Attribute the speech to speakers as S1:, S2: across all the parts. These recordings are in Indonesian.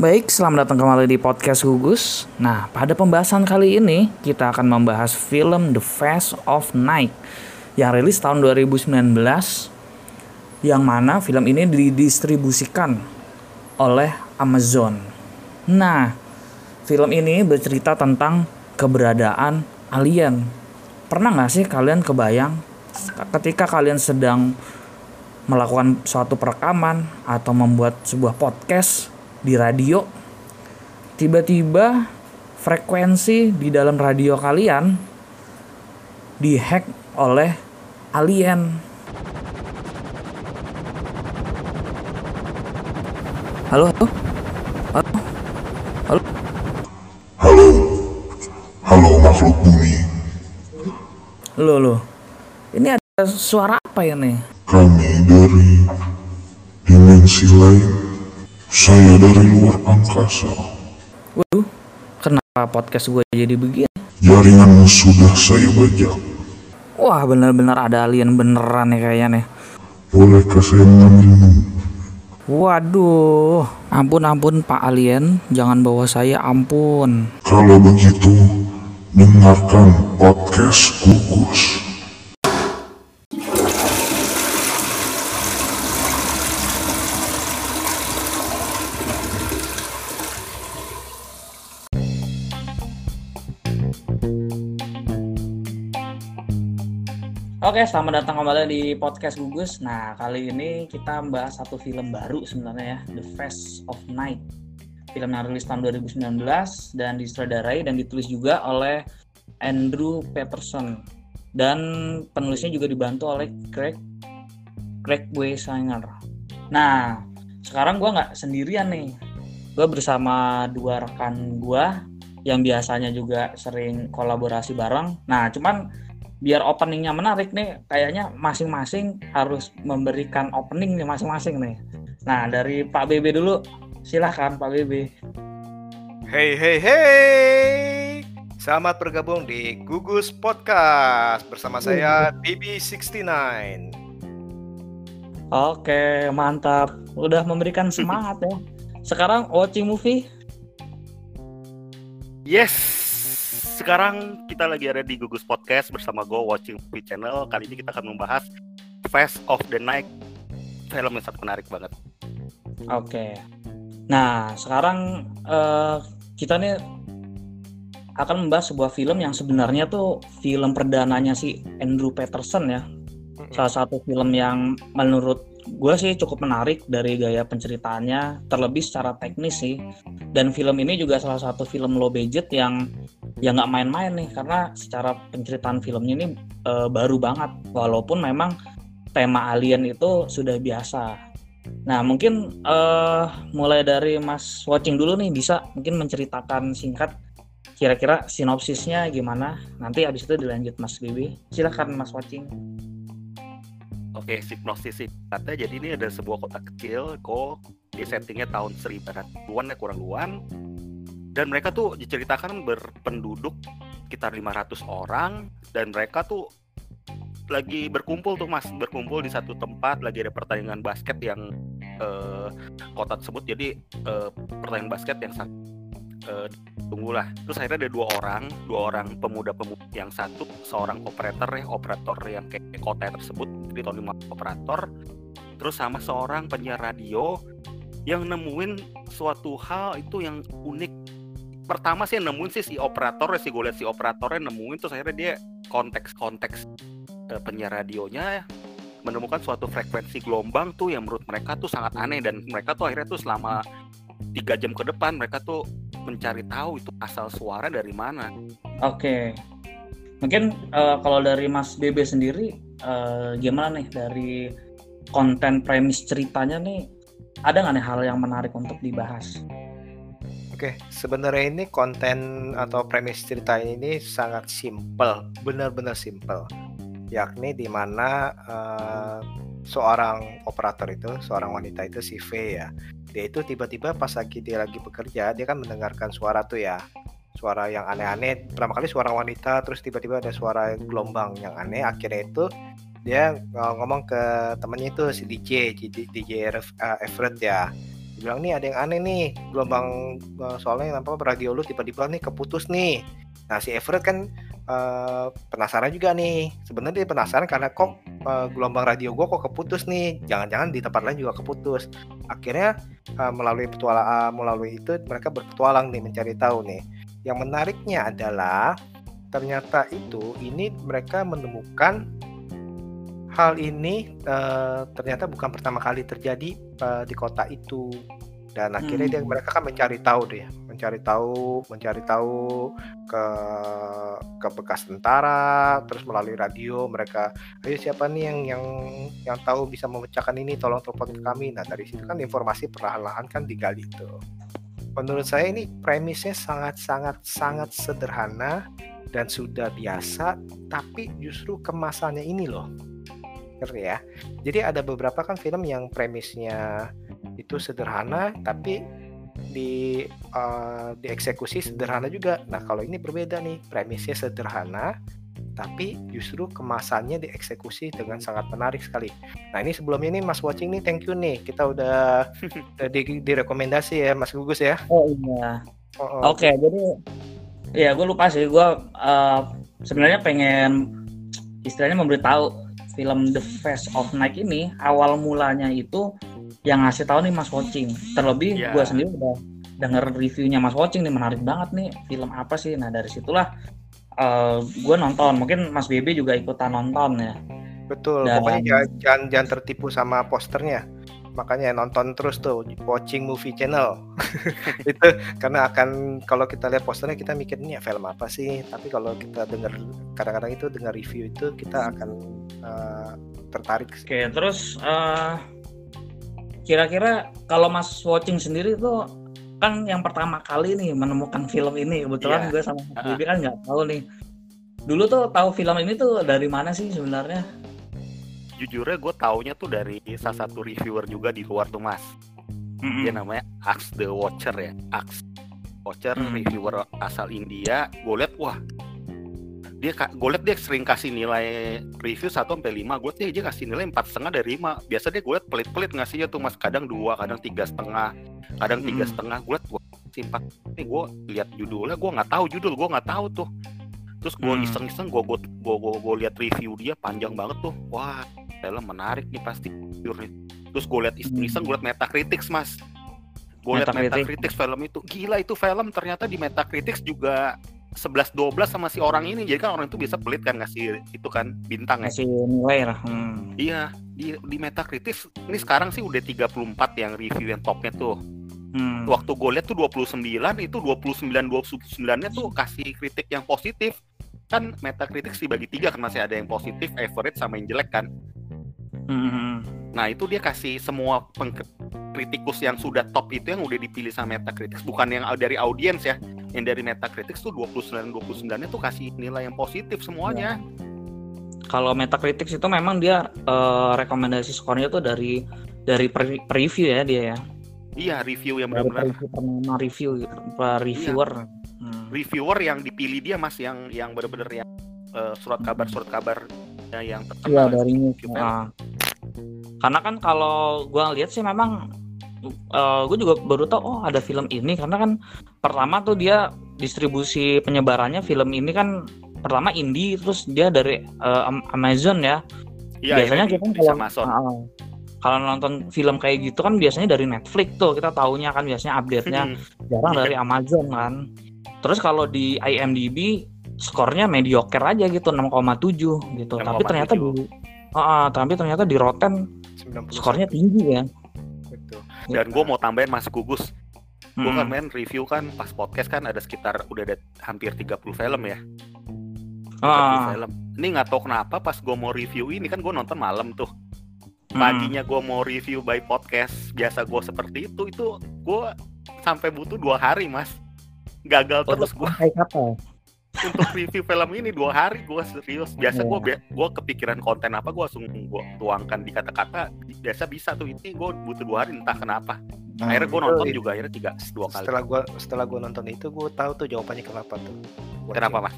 S1: Baik, selamat datang kembali di podcast Gugus. Nah, pada pembahasan kali ini kita akan membahas film The Fast of Night yang rilis tahun 2019 yang mana film ini didistribusikan oleh Amazon. Nah, film ini bercerita tentang keberadaan alien. Pernah nggak sih kalian kebayang ketika kalian sedang melakukan suatu perekaman atau membuat sebuah podcast di radio tiba-tiba frekuensi di dalam radio kalian dihack oleh alien. Halo halo? Halo? Halo?
S2: Halo, halo makhluk bumi.
S1: lo lo. Ini ada suara apa ya nih
S2: Kami dari dimensi lain. Saya dari luar angkasa.
S1: waduh kenapa podcast gue jadi begini
S2: Jaringanmu sudah saya bajak.
S1: wah benar-benar ada alien beneran nih kayaknya nih
S2: Bolehkah saya?
S1: Waduh, ampun ampun Pak Alien, jangan bawa saya ampun.
S2: Kalau begitu, dengarkan podcast gugus.
S1: Oke, selamat datang kembali di podcast Gugus. Nah, kali ini kita membahas satu film baru sebenarnya ya, The Fast of Night. Film yang rilis tahun 2019 dan disutradarai dan ditulis juga oleh Andrew Peterson. Dan penulisnya juga dibantu oleh Craig Craig Weisinger. Nah, sekarang gua nggak sendirian nih. Gue bersama dua rekan gua yang biasanya juga sering kolaborasi bareng. Nah, cuman biar openingnya menarik nih, kayaknya masing-masing harus memberikan opening nih masing-masing nih. Nah, dari Pak BB dulu, silahkan Pak BB.
S3: Hey hey hey Selamat bergabung di Gugus Podcast Bersama saya BB69
S1: Oke, mantap. Udah memberikan semangat ya. Sekarang watching movie.
S4: Yes, sekarang kita lagi ada di Gugus Podcast bersama Go Watching Movie Channel. Kali ini kita akan membahas Fast of the Night, film yang sangat menarik banget.
S1: Oke. Nah, sekarang eh, kita nih akan membahas sebuah film yang sebenarnya tuh film perdananya si Andrew Peterson ya. Salah satu film yang menurut gue sih cukup menarik dari gaya penceritaannya, terlebih secara teknis sih. Dan film ini juga salah satu film low budget yang ya nggak main-main nih karena secara penceritaan filmnya ini eh, baru banget. Walaupun memang tema alien itu sudah biasa. Nah mungkin eh, mulai dari Mas Watching dulu nih bisa mungkin menceritakan singkat kira-kira sinopsisnya gimana. Nanti abis itu dilanjut Mas Bibi. Silahkan Mas Watching.
S4: Oke, hipnosis kata jadi ini ada sebuah kota kecil, kok di settingnya tahun 1800-an ya kurang luan. Dan mereka tuh diceritakan berpenduduk sekitar 500 orang. Dan mereka tuh lagi berkumpul tuh mas. Berkumpul di satu tempat lagi ada pertandingan basket yang eh, kota tersebut. Jadi eh, pertandingan basket yang sangat eh, tunggulah. Terus akhirnya ada dua orang dua orang pemuda-pemuda yang satu seorang operator ya operator yang kayak kota tersebut jadi tahun lima operator. Terus sama seorang penyiar radio yang nemuin suatu hal itu yang unik. Pertama sih nemuin sih si operator sih gue lihat si operatornya nemuin terus akhirnya dia konteks-konteks eh, penyiar radionya menemukan suatu frekuensi gelombang tuh yang menurut mereka tuh sangat aneh. Dan mereka tuh akhirnya tuh selama tiga jam ke depan mereka tuh mencari tahu itu asal suara dari mana.
S1: Oke. Mungkin eh, kalau dari Mas BB sendiri eh, gimana nih dari konten premis ceritanya nih ada nggak nih hal yang menarik untuk dibahas?
S3: Oke, sebenarnya ini konten atau premis cerita ini sangat simple, benar-benar simple. Yakni di mana eh, seorang operator itu, seorang wanita itu si V ya. Dia itu tiba-tiba pas lagi dia lagi bekerja, dia kan mendengarkan suara tuh ya. Suara yang aneh-aneh. Pertama kali suara wanita, terus tiba-tiba ada suara gelombang yang aneh. Akhirnya itu dia uh, ngomong ke temennya itu si DJ, DJ, uh, Everett ya. bilang nih ada yang aneh nih gelombang eh, soalnya apa radio lu tiba-tiba nih keputus nih nah si Everett kan eh, penasaran juga nih. Sebenarnya dia penasaran karena kok eh, gelombang radio gua kok keputus nih. Jangan-jangan di tempat lain juga keputus. Akhirnya eh, melalui petualang melalui itu mereka berpetualang nih mencari tahu nih. Yang menariknya adalah ternyata itu ini mereka menemukan hal ini eh, ternyata bukan pertama kali terjadi eh, di kota itu. Dan akhirnya dia
S1: Hmm.
S3: mereka kan mencari tahu deh mencari tahu mencari tahu ke ke bekas tentara terus melalui radio mereka ayo siapa nih yang yang yang tahu bisa memecahkan ini tolong telepon kami. Nah dari situ kan informasi perlahan-lahan kan digali tuh. Menurut saya ini premisnya sangat sangat sangat sederhana dan sudah biasa tapi justru kemasannya ini loh. Ya? Jadi ada beberapa kan film yang premisnya itu sederhana tapi di eh, dieksekusi sederhana juga nah kalau ini berbeda nih premisnya sederhana tapi justru kemasannya dieksekusi dengan sangat menarik sekali. Nah ini sebelumnya nih Mas Watching nih thank you nih kita udah, di, direkomendasi ya Mas Gugus ya.
S1: Oh iya.
S3: Oh, oh.
S1: Oke, jadi ya gue lupa sih. Gue uh, sebenarnya pengen istilahnya memberitahu film The Face of Night ini awal mulanya itu yang ngasih tahu nih Mas Watching. Terlebih
S4: Ya.
S1: gue sendiri udah denger reviewnya Mas Watching nih menarik banget nih film apa sih. Nah dari situlah gue nonton. Mungkin Mas BB juga ikutan nonton ya.
S3: Betul,
S1: Dan-
S3: pokoknya jangan, jangan jangan tertipu sama posternya. Makanya nonton terus tuh watching movie channel. itu karena akan kalau kita lihat posternya kita mikir ini ya film apa sih? Tapi kalau kita dengar kadang-kadang itu dengar review itu kita akan eh, tertarik.
S1: Oke, terus eh, kira-kira kalau Mas Watching sendiri tuh kan yang pertama kali nih menemukan film ini kebetulan
S4: Iya.
S1: gue sama Mas
S4: Ah.
S1: Bibi kan nggak tahu nih. Dulu tuh tahu film ini tuh dari mana sih sebenarnya?
S4: Jujurnya gue taunya tuh dari salah satu reviewer juga di luar tuh mas.
S1: Mm-mm.
S4: Dia namanya Ax the Watcher ya. Ax Watcher
S1: Hmm.
S4: reviewer asal India. Gue liat wah dia gue liat dia sering kasih nilai review 1 sampai 5 gue liat dia kasih nilai empat setengah dari 5 biasa dia gue liat pelit-pelit ngasihnya tuh mas. Kadang dua kadang tiga setengah kadang tiga
S1: Hmm.
S4: setengah. Gue liat gue simpat nih gue lihat judulnya gue nggak tahu judul gue nggak tahu tuh. Terus gue
S1: Hmm.
S4: iseng-iseng gue gue gue gue, gue lihat review dia panjang banget tuh. Wah film menarik nih pasti terus gue lihat iseng-iseng gue liat Metacritics mas. Gue liat
S1: Metacritic.
S4: Metacritics film itu. Gila itu film ternyata di Metacritics juga 11-12 sama si orang ini jadi kan orang itu bisa pelit kan ngasih itu kan bintang ya
S1: nilai lah. Hmm.
S4: iya di, di Metacritics ini sekarang sih udah 34 yang review yang topnya tuh
S1: Hmm.
S4: waktu gue lihat tuh 29 itu 29 29 nya tuh kasih kritik yang positif kan Metacritics dibagi tiga kan masih ada yang positif average sama yang jelek kan
S1: Hmm.
S4: nah itu dia kasih semua kritikus yang sudah top itu yang udah dipilih sama Metacritics bukan yang dari audiens ya yang dari Metacritics tuh 29 29 nya tuh kasih nilai yang positif semuanya
S1: Kalau Metacritic itu memang dia eh, rekomendasi skornya tuh dari dari pre- preview ya dia ya.
S4: iya review yang
S1: Dari
S4: benar-benar
S1: pertama review gitu, reviewer. Hmm.
S4: reviewer yang dipilih dia mas yang yang benar-benar yang eh, surat kabar surat kabar yang
S1: Iya
S4: terkenal
S1: dari Nah, karena kan kalau gua lihat sih memang gue juga baru tahu oh ada film ini karena kan pertama tuh dia distribusi penyebarannya film ini kan pertama indie terus dia dari eh, Am- Amazon ya.
S4: Iya,
S1: biasanya kita kalau
S4: Amazon.
S1: Ah, kalau nonton film kayak gitu kan biasanya dari Netflix tuh kita taunya kan biasanya update-nya
S4: Hmm.
S1: jarang dari Amazon kan. Terus kalau di IMDb skornya mediocre aja gitu 6,7 gitu. Tapi ternyata di
S4: 6,7.
S1: Ah, tapi ternyata di Rotten
S3: 91.
S1: skornya tinggi ya.
S3: Betul.
S4: Dan gue mau tambahin Mas Gugus, gue
S1: Mm-mm.
S4: kan main review kan pas podcast kan ada sekitar udah ada hampir 30 film ya. 30
S1: Ah,
S4: film. Ini nggak tahu kenapa pas gue mau review ini kan gue nonton malam tuh.
S1: mm.
S4: Paginya gue mau review by podcast, biasa gue seperti itu itu gue sampai butuh dua hari mas. Gagal
S1: Untuk
S4: terus gue. Untuk review film ini dua hari gue serius. Biasa gue
S1: Iya.
S4: gue kepikiran konten apa gue langsung gue tuangkan di kata-kata. Biasa bisa tuh ini gue butuh dua hari entah kenapa. akhirnya gue nonton
S3: iya.
S4: juga akhirnya tiga dua kali.
S3: Setelah gua setelah gua nonton itu gua tahu tuh jawabannya kenapa tuh.
S4: Kenapa mas?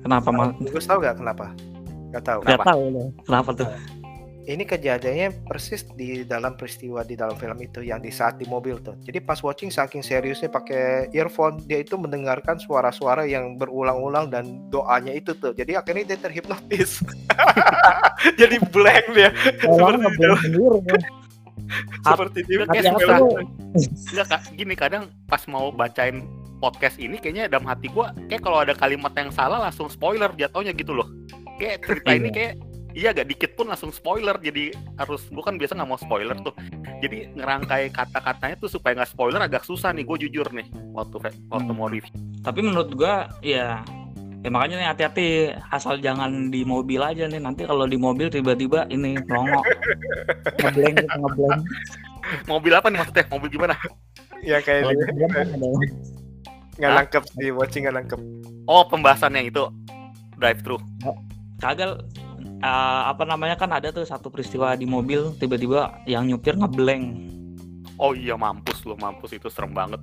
S1: Kenapa mal?
S3: Gue tahu gak kenapa? Gak tahu.
S1: Gak
S4: Kenapa?
S1: tahu loh. Kenapa tuh?
S3: Ini kejadiannya persis di dalam peristiwa di dalam film itu yang di saat di mobil tuh. Jadi pas watching saking seriusnya pakai earphone dia itu mendengarkan suara-suara yang berulang-ulang dan doanya itu tuh. Jadi akhirnya dia terhipnotis. Jadi blank dia.
S1: Orang
S3: Seperti
S1: ngeblank
S3: itu.
S1: sendiri ya.
S3: Seperti itu.
S4: Susah.
S1: tuh,
S4: Enggak kak, gini kadang pas mau bacain podcast ini kayaknya dalam hati gua kayak kalau ada kalimat yang salah langsung spoiler jatuhnya gitu loh. Kayak cerita ini
S1: Iya.
S4: kayak iya gak dikit pun langsung spoiler jadi harus gua kan biasa nggak mau spoiler tuh. Jadi ngerangkai kata-katanya tuh supaya nggak spoiler agak susah nih. Gue jujur nih waktu waktu
S1: Hmm.
S4: mau review.
S1: tapi menurut gua ya ya makanya nih hati-hati asal jangan di mobil aja nih nanti kalau di mobil tiba-tiba ini melongo ngeblank gitu ngeblank
S4: Mobil apa nih maksudnya? Mobil gimana?
S3: Ya kayak
S1: kalau di
S3: nggak nangkep di watching nggak nangkep.
S4: Oh pembahasan yang itu drive thru.
S1: kagak eh, apa namanya kan ada tuh satu peristiwa di mobil tiba-tiba yang nyupir ngeblank.
S4: Oh iya mampus lu mampus. Itu serem banget.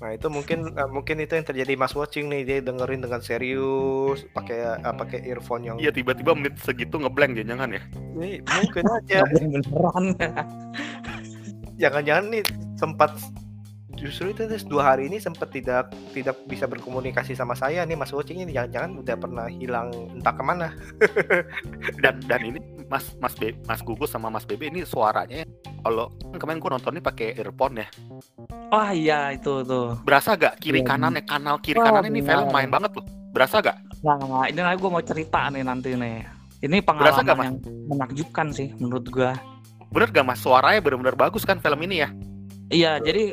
S3: Nah itu mungkin eh, mungkin itu yang terjadi. Mas watching nih dia dengerin dengan serius pakai eh, pakai earphone yang
S4: Iya tiba-tiba menit segitu ngeblank jangan ya.
S3: ini mungkin aja.
S1: Beneran.
S3: Jangan-jangan nih sempat justru itu terus dua hari ini sempat tidak tidak bisa berkomunikasi sama saya nih mas watching ini jangan-jangan udah pernah hilang entah ke mana
S4: dan dan ini Mas Mas Be, Mas Gugus sama Mas Bebe ini suaranya kalau kemarin gua nonton ini pakai earphone ya.
S1: wah iya itu tuh
S4: Berasa gak kiri
S1: Iya,
S4: kanannya kanal kiri kanan ini film main banget loh. Berasa gak?
S1: nah ini lagi gue mau cerita nih nanti nih ini
S4: Berasa
S1: pengalaman
S4: Mas?
S1: yang menakjubkan sih menurut gua
S4: Bener gak Mas suaranya benar-benar bagus kan film ini ya?
S1: iya jadi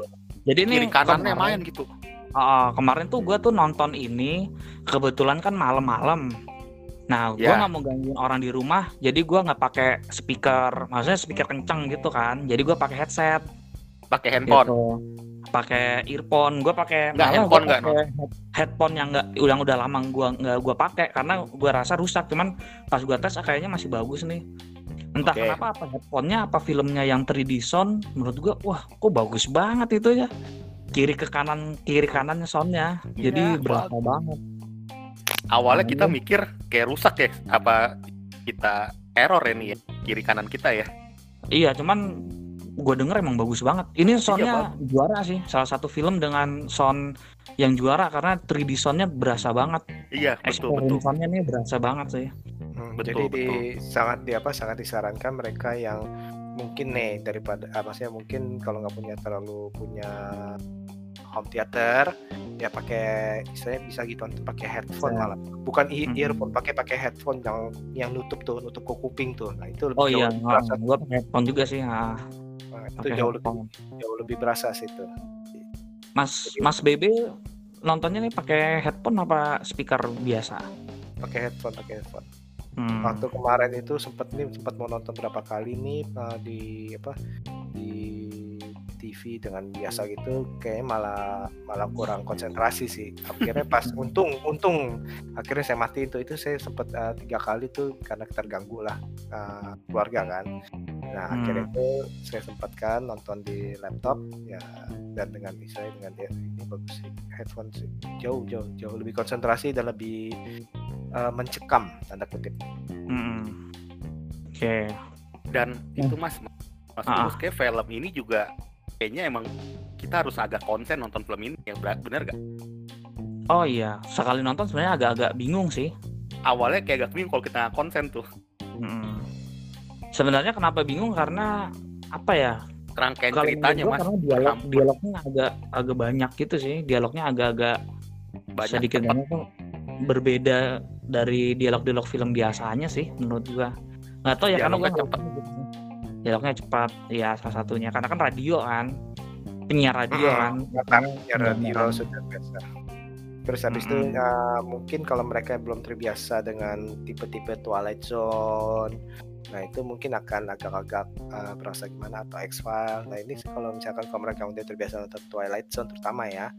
S1: jadi ini
S4: Kiri kanannya main gitu.
S1: Ah, kemarin tuh gue tuh nonton ini kebetulan kan malam-malam. Nah, gue
S4: Ya.
S1: nggak mau gangguin orang di rumah, jadi gue nggak pakai speaker, maksudnya speaker kenceng gitu kan. Jadi gue pakai headset,
S4: Pakai handphone.
S1: gitu. pakai earphone. Gue pakai
S4: Nggak, handphone nggak,
S1: pakai head- headphone yang nggak udah udah lama gue nggak gue pakai karena gue rasa rusak. Cuman pas gue tes ah, kayaknya masih bagus nih. Entah
S4: Oke.
S1: kenapa apa headphone-nya apa filmnya yang 3D sound menurut gue wah kok bagus banget itu ya kiri ke kanan kiri kanannya soundnya jadi
S4: Iya,
S1: berasa banget
S4: Awalnya kita
S1: Iya.
S4: mikir kayak rusak ya apa kita error ini ya kiri kanan kita ya.
S1: iya cuman gue denger emang bagus banget ini soundnya juara sih salah satu film dengan sound yang juara karena 3D soundnya berasa banget.
S4: Iya betul betul.
S1: soundnya nih berasa banget sih.
S3: Hmm,
S4: Betul,
S3: jadi di sangat di apa sangat disarankan mereka yang mungkin nih daripada ah, maksudnya mungkin kalau nggak punya terlalu punya home theater ya pakai istilahnya bisa gitu pakai headphone
S1: Bisa.
S3: malah. Bukan
S1: Mm-mm.
S3: earphone pakai pakai headphone yang yang nutup tuh nutup ke kuping tuh. Nah itu lebih
S1: oh
S3: jauh
S1: iya
S3: lebih berasa.
S1: gue pakai headphone juga sih ah,
S3: Nah, itu jauh lebih jauh lebih berasa sih itu
S1: mas mas BB nontonnya nih pakai headphone apa speaker biasa?
S3: Pakai headphone pakai headphone.
S1: Hmm.
S3: waktu kemarin itu sempat nih sempat mau nonton berapa kali nih uh, di apa di TV dengan biasa gitu kayak malah malah kurang konsentrasi sih. Akhirnya pas untung untung akhirnya saya mati itu itu saya sempat uh, tiga kali tuh karena terganggu lah uh, keluarga kan nah
S1: Hmm.
S3: akhirnya itu saya sempatkan nonton di laptop ya dan dengan saya dengan dia ini bagus sih headphone sih jauh jauh jauh lebih konsentrasi dan lebih uh, mencekam tanda kutip
S1: Mm-mm. Oke.
S4: Dan itu Mas Mas
S1: Ah,
S4: Gugus kayak film ini juga kayaknya emang kita harus agak konsen nonton film ini ya bener gak?
S1: Oh iya, sekali nonton sebenarnya agak-agak bingung sih.
S4: Awalnya kayak agak bingung kalau kita konsen tuh
S1: Mm. Sebenarnya kenapa bingung karena apa ya?
S4: rangkaian
S1: Kalau
S4: ceritanya
S1: gua
S4: Mas
S1: karena dialog dialognya agak agak banyak gitu sih. Dialognya agak-agak
S4: banyak
S1: sedikit banyak berbeda dari dialog-dialog film biasanya sih menurut gua. Nggak tahu ya karena gua
S4: Dialognya
S1: nggak gitu sih. Dialognya cepat, ya salah satunya karena kan radio kan, penyiar radio kan. Makanya
S3: ya radio
S1: benar-benar-
S3: sudah biasa. Terus habis itu
S1: Mm-mm.
S3: ya, mungkin kalau mereka belum terbiasa dengan tipe-tipe Twilight Zone, nah itu mungkin akan agak-agak uh, berasa gimana atau X File. Nah ini kalau misalkan kalau mereka udah terbiasa nonton Twilight Zone terutama ya,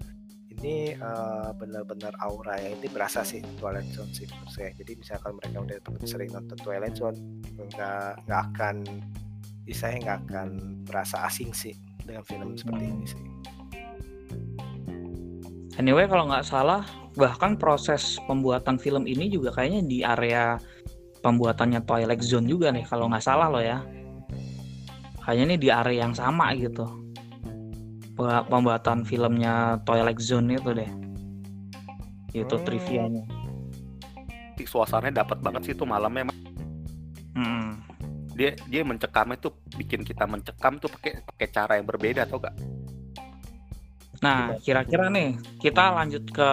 S3: ini uh, benar-benar aura yang ini berasa sih Twilight Zone sih menurut saya. Jadi misalkan mereka udah sering nonton Twilight Zone, nggak nggak akan, saya nggak akan berasa asing sih dengan film seperti ini sih.
S1: Anyway kalau nggak salah bahkan proses pembuatan film ini juga kayaknya di area pembuatannya Twilight Zone juga nih kalau nggak salah loh ya kayaknya ini di area yang sama gitu Pe- pembuatan filmnya Twilight Zone itu deh itu
S3: Hmm.
S1: trivianya
S4: suasananya dapat banget sih itu malamnya emang
S1: Mm.
S4: dia dia mencekamnya tuh bikin kita mencekam tuh pakai pakai cara yang berbeda atau enggak
S1: Nah, kira-kira nih kita lanjut ke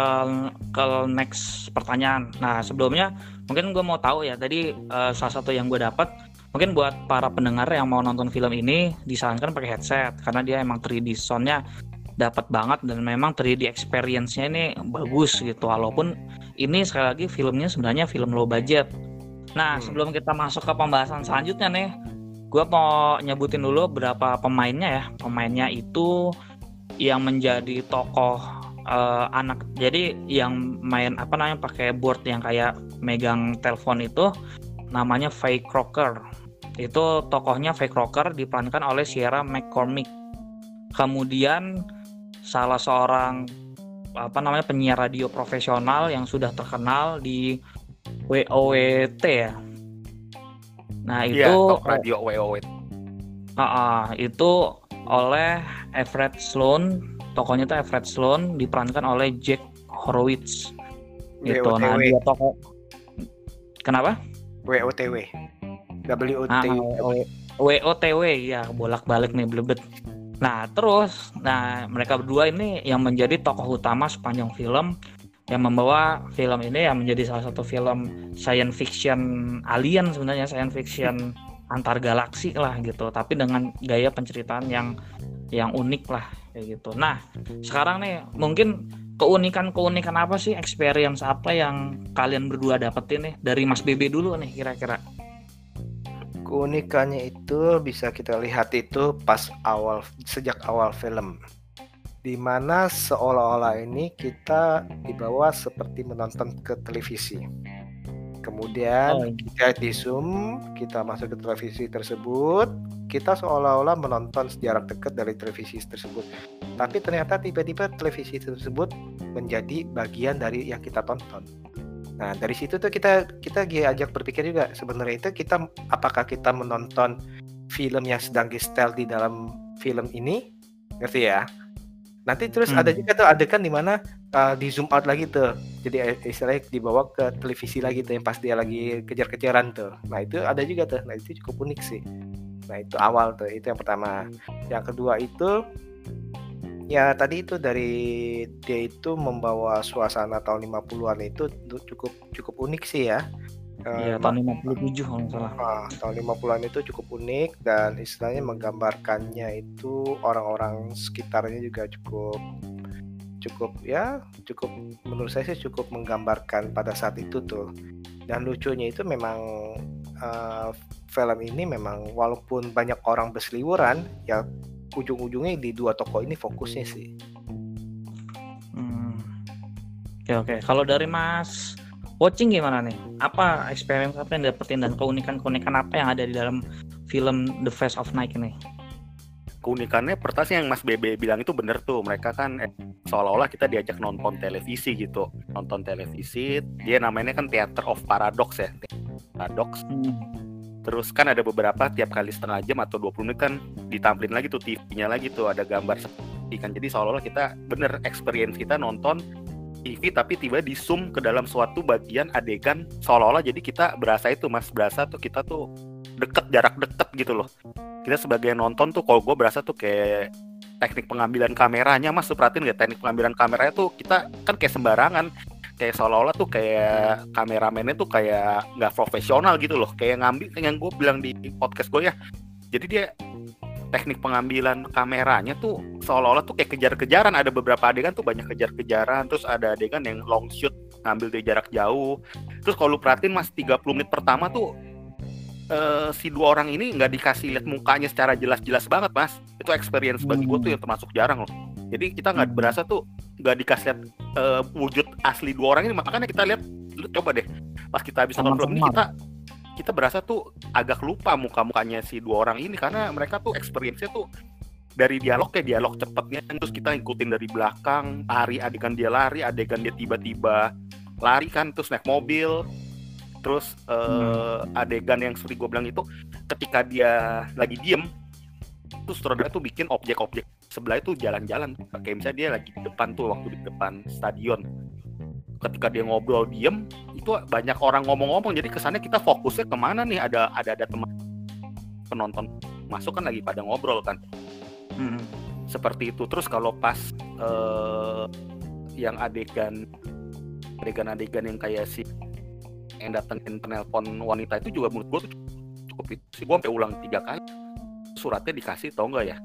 S1: ke next pertanyaan. Nah, sebelumnya mungkin gue mau tahu ya. Tadi eh, salah satu yang gue dapat mungkin buat para pendengar yang mau nonton film ini disarankan pakai headset karena dia emang 3D soundnya dapat banget dan memang 3D experience-nya ini bagus gitu. Walaupun ini sekali lagi filmnya sebenarnya film low budget. Nah,
S3: Hmm.
S1: sebelum kita masuk ke pembahasan selanjutnya nih, gue mau nyebutin dulu berapa pemainnya ya. Pemainnya itu yang menjadi tokoh eh, anak jadi yang main apa namanya pakai board yang kayak megang telepon itu namanya Faye Crocker itu tokohnya Faye Crocker diperankan oleh Sierra McCormick. Kemudian salah seorang apa namanya penyiar radio profesional yang sudah terkenal di WOWT ya. Nah itu
S4: iya talk radio WOW
S1: Ah, ah, itu oleh Everett Sloan, tokohnya itu Everett Sloan diperankan oleh Jack Horowitz. Gitu. Nah, dia tokoh Kenapa?
S3: WOTW. WOTW.
S1: Ah, WOTW ya, bolak-balik nih blebet. Nah, terus nah mereka berdua ini yang menjadi tokoh utama sepanjang film yang membawa film ini yang menjadi salah satu film science fiction alien sebenarnya science fiction antar galaksi lah gitu tapi dengan gaya penceritaan yang yang unik lah kayak gitu nah sekarang nih mungkin keunikan keunikan apa sih experience apa yang kalian berdua dapetin nih dari Mas Bebe dulu nih kira-kira
S3: Keunikannya itu bisa kita lihat itu pas awal sejak awal film. Di mana seolah-olah ini kita dibawa seperti menonton ke televisi. Kemudian
S1: Oh,
S3: kita di zoom, kita masuk ke televisi tersebut, kita seolah-olah menonton jarak dekat dari televisi tersebut. Tapi ternyata tiba-tiba televisi tersebut menjadi bagian dari yang kita tonton. Nah, dari situ tuh kita kita diajak berpikir juga sebenarnya itu kita apakah kita menonton film yang sedang di setel di dalam film ini? Ngerti ya? Nanti terus
S1: Hmm.
S3: ada juga tuh adegan di mana uh, di zoom out lagi tuh. Jadi eh, istilahnya dibawa ke televisi lagi tuh yang pas dia lagi kejar-kejaran tuh. Nah, itu ada juga tuh. Nah, itu cukup unik sih. Nah, itu awal tuh. Itu yang pertama. Yang kedua itu ya tadi itu dari dia itu membawa suasana tahun 50-an itu tu- cukup cukup unik sih ya.
S1: Iya, tahun 57 kalau nggak salah.
S3: Ah, tahun 50-an itu cukup unik dan istilahnya menggambarkannya itu orang-orang sekitarnya juga cukup cukup ya cukup menurut saya sih cukup menggambarkan pada saat itu tuh dan lucunya itu memang eh, film ini memang walaupun banyak orang berseliweran ya ujung-ujungnya di dua tokoh ini fokusnya sih
S1: Hmm. Oke oke. Kalau dari Mas Watching gimana nih? Apa experience apa yang dapetin dan keunikan-keunikan apa yang ada di dalam film The Face of Night ini?
S4: keunikannya pertama sih yang Mas Bebe bilang itu bener tuh mereka kan eh, seolah-olah kita diajak nonton televisi gitu nonton televisi dia namanya kan Theater of Paradox ya Paradox
S1: Hmm.
S4: terus kan ada beberapa tiap kali setengah jam atau 20 menit kan ditampilin lagi tuh TV-nya lagi tuh ada gambar seperti kan jadi seolah-olah kita bener experience kita nonton TV tapi tiba di zoom ke dalam suatu bagian adegan seolah-olah jadi kita berasa itu mas. Berasa tuh kita tuh deket jarak deket gitu loh. Kita sebagai nonton tuh kalau gue berasa tuh kayak teknik pengambilan kameranya mas. Tuh perhatiin nggak teknik pengambilan kameranya tuh kita kan kayak sembarangan. Kayak seolah-olah tuh kayak kameramennya tuh kayak nggak profesional gitu loh. Kayak ngambil yang gue bilang di podcast gue ya. Jadi dia teknik pengambilan kameranya tuh seolah-olah tuh kayak kejar-kejaran. Ada beberapa adegan tuh banyak kejar-kejaran terus ada adegan yang long shoot ngambil dari jarak jauh. Terus kalau lu perhatiin mas 30 menit pertama tuh eh, si dua orang ini nggak dikasih lihat mukanya secara jelas-jelas banget mas. Itu experience bagi gue tuh yang termasuk jarang loh. Jadi kita nggak
S1: Hmm.
S4: berasa tuh nggak dikasih lihat eh, wujud asli dua orang ini. Makanya kita lihat lu coba deh pas kita habis nonton film ini kita kita berasa tuh agak lupa muka-mukanya si dua orang ini karena mereka tuh experience-nya tuh dari dialog kayak dialog cepetnya terus kita ngikutin dari belakang lari adegan dia lari adegan dia tiba-tiba lari kan terus naik mobil. Terus eh, adegan yang seperti gue bilang itu ketika dia lagi diem terus sutradara tuh bikin objek-objek sebelah itu jalan-jalan. Kayak misalnya dia lagi di depan tuh waktu di depan stadion. Ketika dia ngobrol diem itu banyak orang ngomong-ngomong jadi kesannya kita fokusnya ke mana nih? Ada ada ada teman penonton masuk kan lagi pada ngobrol kan?
S1: Mm-mm.
S4: seperti itu. Terus kalau pas eh, yang adegan adegan-adegan yang kayak si yang datengin penelpon wanita itu juga menurut gue tuh cukup itu sih. Gue sampai ulang tiga kali. Suratnya dikasih tau nggak ya?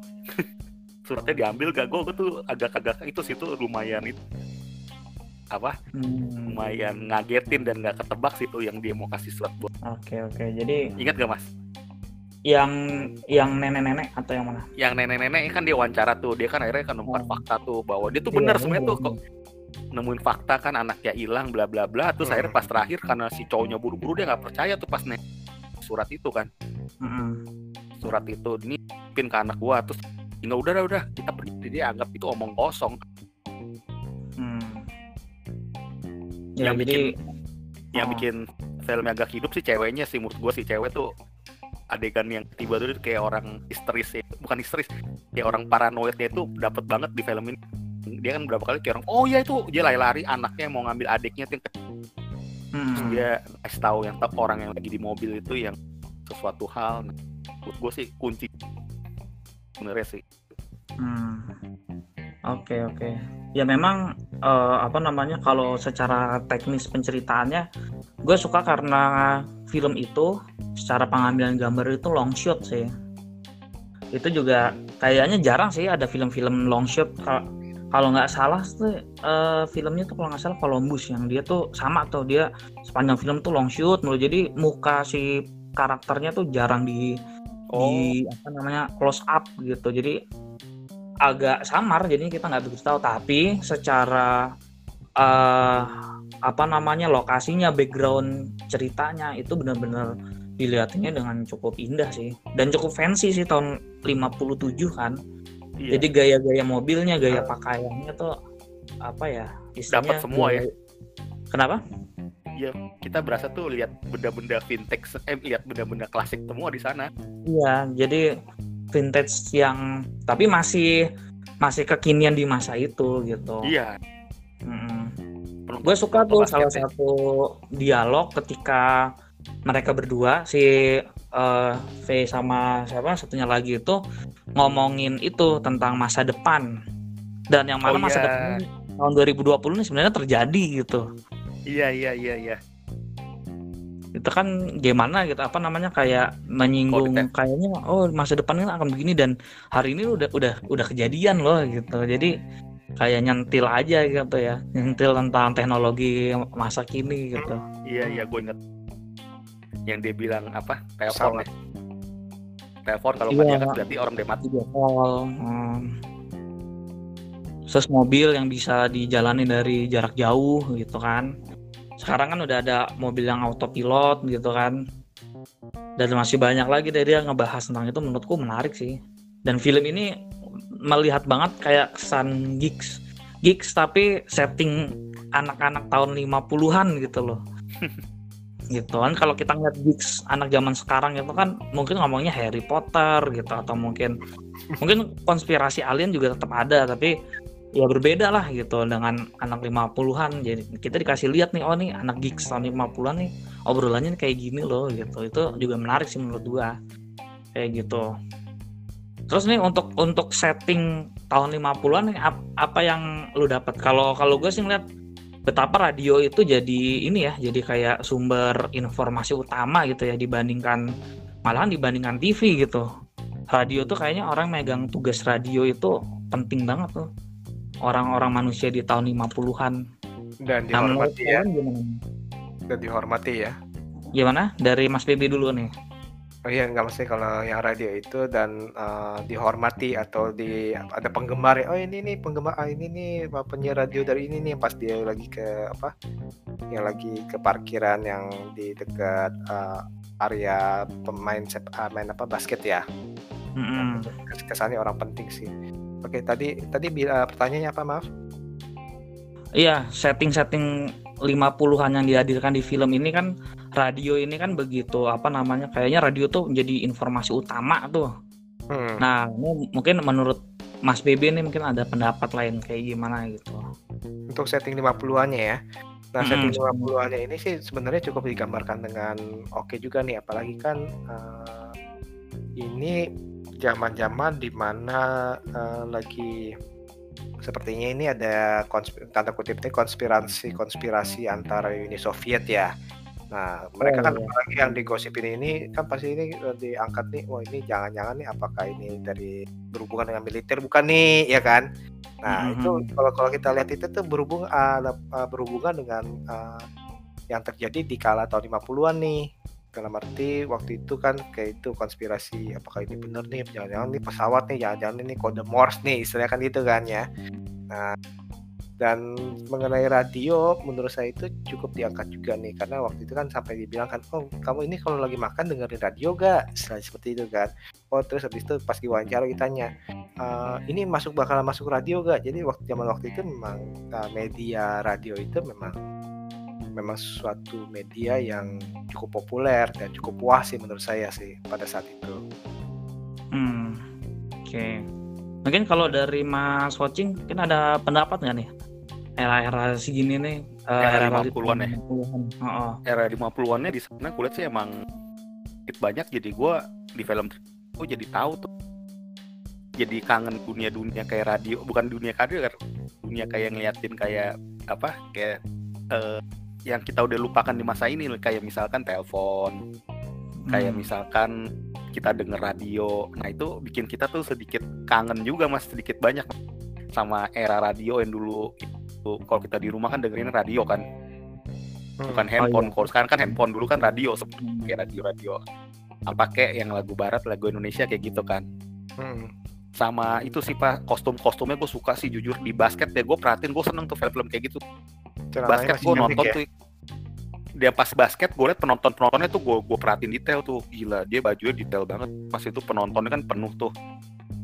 S4: Suratnya diambil gak? Gue tuh agak-agak itu sih tuh lumayan itu apa
S1: Hmm.
S4: lumayan ngagetin dan nggak ketebak sih tuh yang dia mau kasih surat buat
S1: Oke oke. Jadi
S4: ingat gak mas
S1: yang yang nenek-nenek atau yang mana?
S4: yang nenek-nenek kan dia wawancara tuh dia kan akhirnya kan nemukan
S1: Oh.
S4: fakta tuh bahwa dia tuh
S1: Iya,
S4: benar
S1: iya,
S4: sebenarnya tuh
S1: iya.
S4: kok nemuin fakta kan anaknya hilang bla bla bla terus
S3: Hmm.
S4: akhirnya pas terakhir karena si cowoknya buru-buru dia nggak percaya tuh pas nih surat itu kan
S1: Mm-mm.
S4: surat itu ini pin ke anak gua terus nggak udah udah udah kita pergi dia anggap itu omong kosong
S1: Hmm. Ya
S4: Yang
S1: jadi
S4: yang
S1: Oh.
S4: bikin filmnya agak hidup sih ceweknya sih menurut gua sih cewek tuh adegan yang tiba tuh kayak orang histeris ya. bukan histeris kayak orang paranoidnya itu dapat banget di film ini dia kan berapa kali kayak orang oh ya itu dia lari-lari anaknya mau ngambil adiknya tuh
S1: hmm.
S4: Dia kasih tahu yang tak orang yang lagi di mobil itu yang sesuatu hal nah, menurut gue sih kunci sebenarnya sih
S1: Hmm. Oke oke. Ya memang eh, apa namanya kalau secara teknis penceritaannya, gue suka karena film itu secara pengambilan gambar itu long shot sih. Itu juga kayaknya jarang sih ada film-film long shot. Kalau nggak salah tuh eh, filmnya tuh kalau nggak salah Columbus yang dia tuh sama tuh dia sepanjang film tuh long shoot mulu. Jadi muka si karakternya tuh jarang di di apa namanya close up gitu jadi agak samar jadi kita nggak begitu tahu. Tapi secara eh apa namanya lokasinya background ceritanya itu benar-benar dilihatnya dengan cukup indah sih. Dan cukup fancy sih tahun 57 kan.
S4: Iya.
S1: Jadi gaya-gaya mobilnya gaya pakaiannya tuh apa ya
S4: Dapat semua ya?
S1: kenapa?
S4: Iya kita berasa tuh lihat benda-benda vintage eh lihat benda-benda klasik semua di sana.
S1: Iya, jadi vintage yang tapi masih masih kekinian di masa itu gitu.
S4: iya
S1: Mm. Gue suka tuh salah satu dialog ketika mereka berdua si eh, V sama siapa satunya lagi itu ngomongin itu tentang masa depan dan yang mana
S4: Oh,
S1: masa
S4: iya.
S1: depan tahun 2020 ini sebenarnya terjadi gitu.
S4: iya iya iya iya
S1: itu kan gimana gitu apa namanya kayak menyinggung
S4: Kode.
S1: kayaknya oh masa depan ini akan begini dan hari ini udah udah udah kejadian loh gitu. Jadi kayak nyentil aja gitu ya nyentil tentang teknologi masa kini gitu.
S4: Iya iya gue inget yang dia bilang apa telepon ya? Telepon kalau
S1: Iya.
S4: diangkat berarti orang udah mati.
S1: Call hmm. terus mobil yang bisa dijalani dari jarak jauh gitu kan sekarang kan udah ada mobil yang autopilot gitu kan. Dan masih banyak lagi dari yang ngebahas tentang itu menurutku menarik sih. Dan film ini melihat banget kayak kesan gigs. Gigs tapi setting anak-anak tahun 50-an gitu loh. Gitu kan kalau kita ngeliat gigs anak zaman sekarang itu kan mungkin ngomongnya Harry Potter gitu atau mungkin mungkin konspirasi alien juga tetap ada tapi ya berbeda lah gitu dengan anak 50-an jadi kita dikasih lihat nih oh nih anak gigs tahun 50-an nih obrolannya kayak gini loh gitu. Itu juga menarik sih menurut gua. Kayak gitu. Terus nih untuk untuk setting tahun 50-an nih ap- apa yang lu dapat? Kalau kalau gue sih ngeliat betapa radio itu jadi ini ya jadi kayak sumber informasi utama gitu ya dibandingkan malahan dibandingkan TV gitu. Radio tuh kayaknya orang megang tugas radio itu penting banget tuh orang-orang manusia di tahun 50-an
S3: dan dihormati ya.
S1: gimana?
S3: dan dihormati ya.
S1: Gimana? Dari Mas Bibi dulu nih.
S3: Oh iya nggak mesti kalau yang radio itu dan eh, dihormati atau di ada penggemar oh ini nih penggemar ah, ini nih penyiar radio dari ini nih. Pas dia lagi ke apa yang lagi ke parkiran yang di dekat eh, area pemain sep, ah, main apa basket ya.
S1: Mm-mm.
S3: Kes- kesannya orang penting sih oke tadi tadi bila pertanyaannya apa maaf
S1: Iya, setting-setting 50-an yang dihadirkan di film ini kan radio ini kan begitu apa namanya kayaknya radio tuh menjadi informasi utama tuh.
S3: Hmm.
S1: Nah, ini mungkin menurut Mas BB ini mungkin ada pendapat lain kayak gimana gitu.
S3: Untuk setting 50-annya ya. Nah,
S1: Hmm.
S3: setting 50-annya ini sih sebenarnya cukup digambarkan dengan oke juga nih apalagi kan eh, ini zaman-zaman di mana eh, lagi sepertinya ini ada tanda kutipnya konspirasi konspirasi antara Uni Soviet ya. Nah, mereka
S1: Oh,
S3: kan
S1: iya.
S3: apalagi yang digosipin ini kan pasti ini eh, diangkat nih, wah ini jangan-jangan nih apakah ini dari berhubungan dengan militer bukan nih, ya kan? Nah, itu
S1: Mhm.
S3: kalau kalau kita lihat itu tuh berhubung ah, berhubungan dengan ah, yang terjadi di kala tahun 50-an nih. Dalam arti waktu itu kan kayak itu konspirasi apakah ini benar nih jangan-jangan nih pesawat nih jangan-jangan ini kode Morse nih istilahnya kan gitu kan ya. Nah, dan mengenai radio menurut saya itu cukup diangkat juga nih karena waktu itu kan sampai dibilang kan oh kamu ini kalau lagi makan dengerin radio gak istilah seperti itu kan. Oh terus habis itu pas diwawancara ditanya "Eh, ini masuk bakalan masuk radio gak jadi waktu zaman waktu itu memang uh, media radio itu memang memang suatu media yang cukup populer dan cukup puas sih menurut saya sih pada saat itu
S1: Hmm. Oke. Mungkin kalau dari Mas Watching mungkin ada pendapat nggak nih? Era-era segini nih, eh,
S4: Era
S1: era
S4: 50-an ya?
S1: 50-an. Heeh.
S4: era 50-annya di sana kulihat sih emang sedikit banyak jadi gue di film gue jadi tahu tuh jadi kangen dunia-dunia kayak radio bukan dunia radio kan dunia kayak ngeliatin kayak apa kayak eh, yang kita udah lupakan di masa ini kayak misalkan telepon kayak
S1: Hmm.
S4: misalkan kita denger radio. Nah itu bikin kita tuh sedikit kangen juga mas sedikit banyak sama era radio yang dulu itu kalau kita di rumah kan dengerin radio kan. Bukan handphone.
S1: iya.
S4: kalau sekarang kan handphone dulu kan radio sebelum kayak radio radio. Apa kayak yang lagu barat lagu Indonesia kayak gitu kan.
S3: Hmm.
S4: sama itu sih pak kostum kostumnya gue suka sih jujur. Di basket ya gue perhatiin gue seneng tuh film-film kayak gitu
S3: Celananya
S4: basket gue nonton
S3: ya.
S4: tuh. Dia pas basket gue liat penonton penontonnya tuh gue gue perhatiin detail tuh. Gila dia bajunya detail banget. Pas itu penontonnya kan penuh tuh.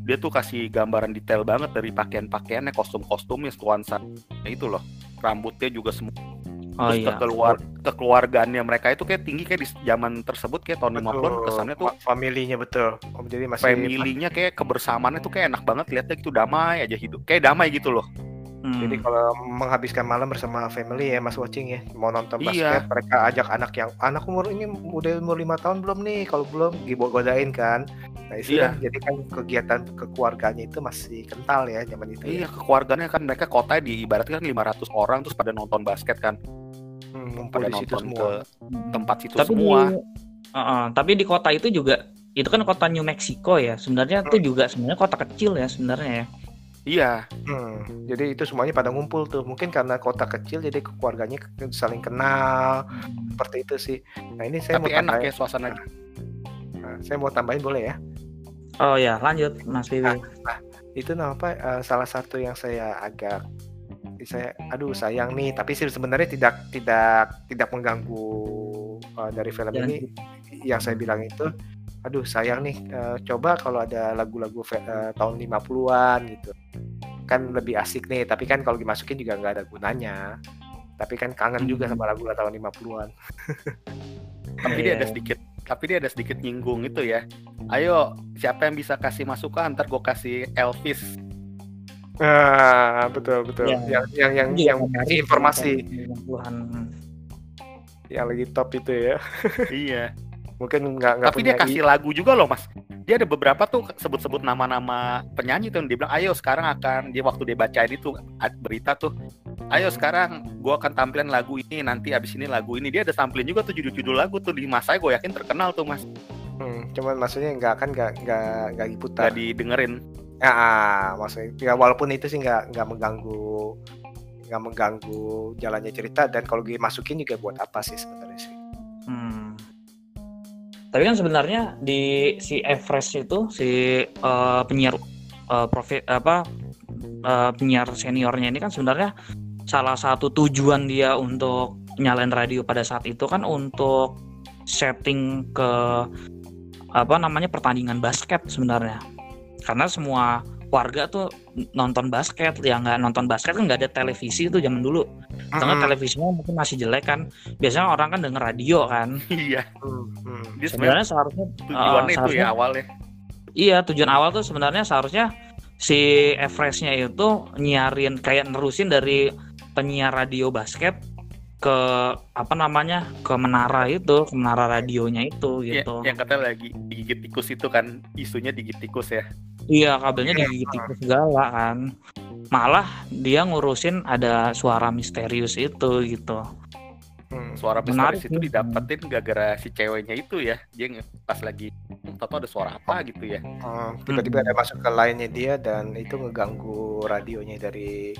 S4: Dia tuh kasih gambaran detail banget dari pakaian pakaiannya kostum kostumnya nuansa itu loh. Rambutnya juga semua
S1: Oh
S4: terus
S1: iya.
S4: kekeluar kekeluargaannya mereka itu kayak tinggi kayak di zaman tersebut kayak tahun 50-an
S3: Betul.
S4: kesannya tuh
S3: Fa- familinya betul. Oh, jadi masih
S4: family-nya kayak kebersamaannya tuh kayak enak banget lihatnya gitu damai aja hidup. Kayak damai gitu loh
S1: Hmm.
S3: Jadi kalau menghabiskan malam bersama family ya Mas Watching ya mau nonton
S4: Iya.
S3: basket mereka ajak anak yang anak umur ini udah umur lima tahun belum nih kalau belum godain kan. Nah itu
S4: Iya.
S3: kan jadi kan kegiatan kekeluarganya itu masih kental ya zaman itu.
S4: iya
S3: Ya.
S4: kekeluarganya kan mereka kota di ibaratnya kan 500 orang terus pada nonton basket kan
S3: Hmm,
S4: pada
S3: di situ
S4: nonton
S3: semua.
S4: ke tempat situ
S1: tapi
S4: semua
S1: Di, Heeh, tapi di kota itu juga itu kan kota New Mexico ya. Sebenarnya itu juga sebenarnya kota kecil ya sebenarnya ya.
S4: Iya.
S3: Hmm, jadi itu semuanya pada ngumpul tuh. Mungkin karena kota kecil jadi keluarganya ke- saling kenal. Seperti itu sih. Nah ini saya
S4: tapi
S3: mau
S4: enak
S3: tambahin,
S4: ya suasana.
S3: Nah, saya mau tambahin boleh ya?
S1: Oh ya, lanjut Mas Bibi.
S3: itu nah apa? Eh, salah satu yang saya agak saya aduh sayang nih. Tapi sih sebenarnya tidak tidak tidak mengganggu eh, dari film
S1: Jangan.
S3: Ini yang saya bilang itu aduh sayang nih eh, coba kalau ada lagu-lagu eh, tahun 50-an gitu. Kan lebih asik nih tapi kan kalau dimasukin juga nggak ada gunanya. Tapi kan kangen juga
S1: Hmm.
S3: sama lagu tahun 50-an
S4: tapi dia
S1: Iya.
S4: ada sedikit tapi dia ada sedikit nyinggung itu ya. Ayo siapa yang bisa kasih masukan? Ntar gue kasih Elvis.
S3: Ah betul betul.
S1: Ya.
S3: yang yang yang,
S1: juga
S3: yang kasih informasi.
S1: Tahun 90-an.
S3: Yang lagi top itu ya.
S4: Iya
S3: mungkin nggak nggak
S4: tapi
S3: punya
S4: dia kasih lagu juga loh mas dia ada beberapa tuh sebut-sebut nama-nama penyanyi tuh yang dia bilang ayo sekarang akan dia waktu dia bacain itu berita tuh ayo sekarang gua akan tampilin lagu ini nanti abis ini lagu ini dia ada tampilin juga tuh judul-judul lagu tuh di masa gue yakin terkenal tuh mas
S3: Hmm, cuman maksudnya nggak kan nggak nggak nggak diputar.
S4: gak didengerin
S3: Ya, ah, maksudnya ya, walaupun itu sih nggak nggak mengganggu nggak mengganggu jalannya cerita dan kalau dimasukin juga buat apa sih sebenarnya sih?
S1: Hmm. Tapi kan sebenarnya di si Everest itu si eh, penyiar eh, profi- apa eh, penyiar seniornya ini kan sebenarnya salah satu tujuan dia untuk nyalain radio pada saat itu kan untuk setting ke apa namanya pertandingan basket sebenarnya. Karena semua warga tuh nonton basket. Ya nggak nonton basket kan nggak ada televisi itu zaman dulu. Atau nggak
S3: Mm-mm.
S1: televisinya mungkin masih jelek kan. Biasanya orang kan denger radio kan.
S4: Iya.
S3: Hmm, hmm.
S4: sebenarnya
S1: seharusnya
S4: tujuannya
S1: eh,
S4: itu
S1: seharusnya-
S4: ya awalnya.
S1: Iya tujuan awal tuh sebenarnya seharusnya si Everestnya itu nyiarin kayak nerusin dari penyiar radio basket ke apa namanya ke menara itu ke menara radionya itu
S4: Ya,
S1: gitu
S4: yang kata lagi digigit tikus itu kan isunya digigit tikus ya
S1: Iya kabelnya digigit tikus segala kan. Malah dia ngurusin ada suara misterius itu gitu.
S3: Hmm.
S4: suara
S1: Menarik
S4: misterius itu didapetin gara-gara si ceweknya itu ya. Dia pas lagi tahu ada suara apa gitu ya.
S3: Hmm, tiba-tiba ada masuk ke lainnya dia dan itu ngeganggu radionya dari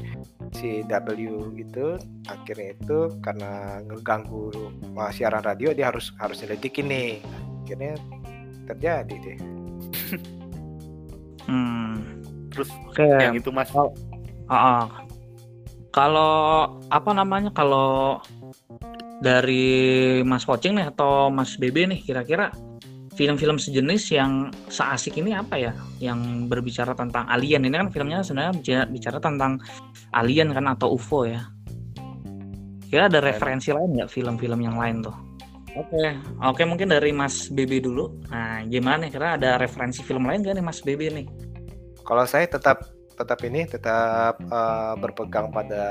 S3: si W gitu. Akhirnya itu karena ngeganggu uh, siaran radio dia harus harus nyelidikin nih. Akhirnya terjadi deh.
S1: Hmm.
S4: terus
S1: Oke.
S4: yang itu mas?
S1: Ah, ah. Kalau apa namanya kalau dari Mas Pocing nih atau Mas BB nih kira-kira film-film sejenis yang seasik ini apa ya? Yang berbicara tentang alien. Ini kan filmnya sebenarnya bicara, tentang alien kan atau UFO ya. Kira ada referensi lain nggak film-film yang lain tuh? Oke. Oke mungkin dari Mas BB dulu. Nah gimana nih? Kira ada referensi film lain gak nih Mas BB nih?
S3: Kalau saya tetap tetap ini tetap uh, berpegang pada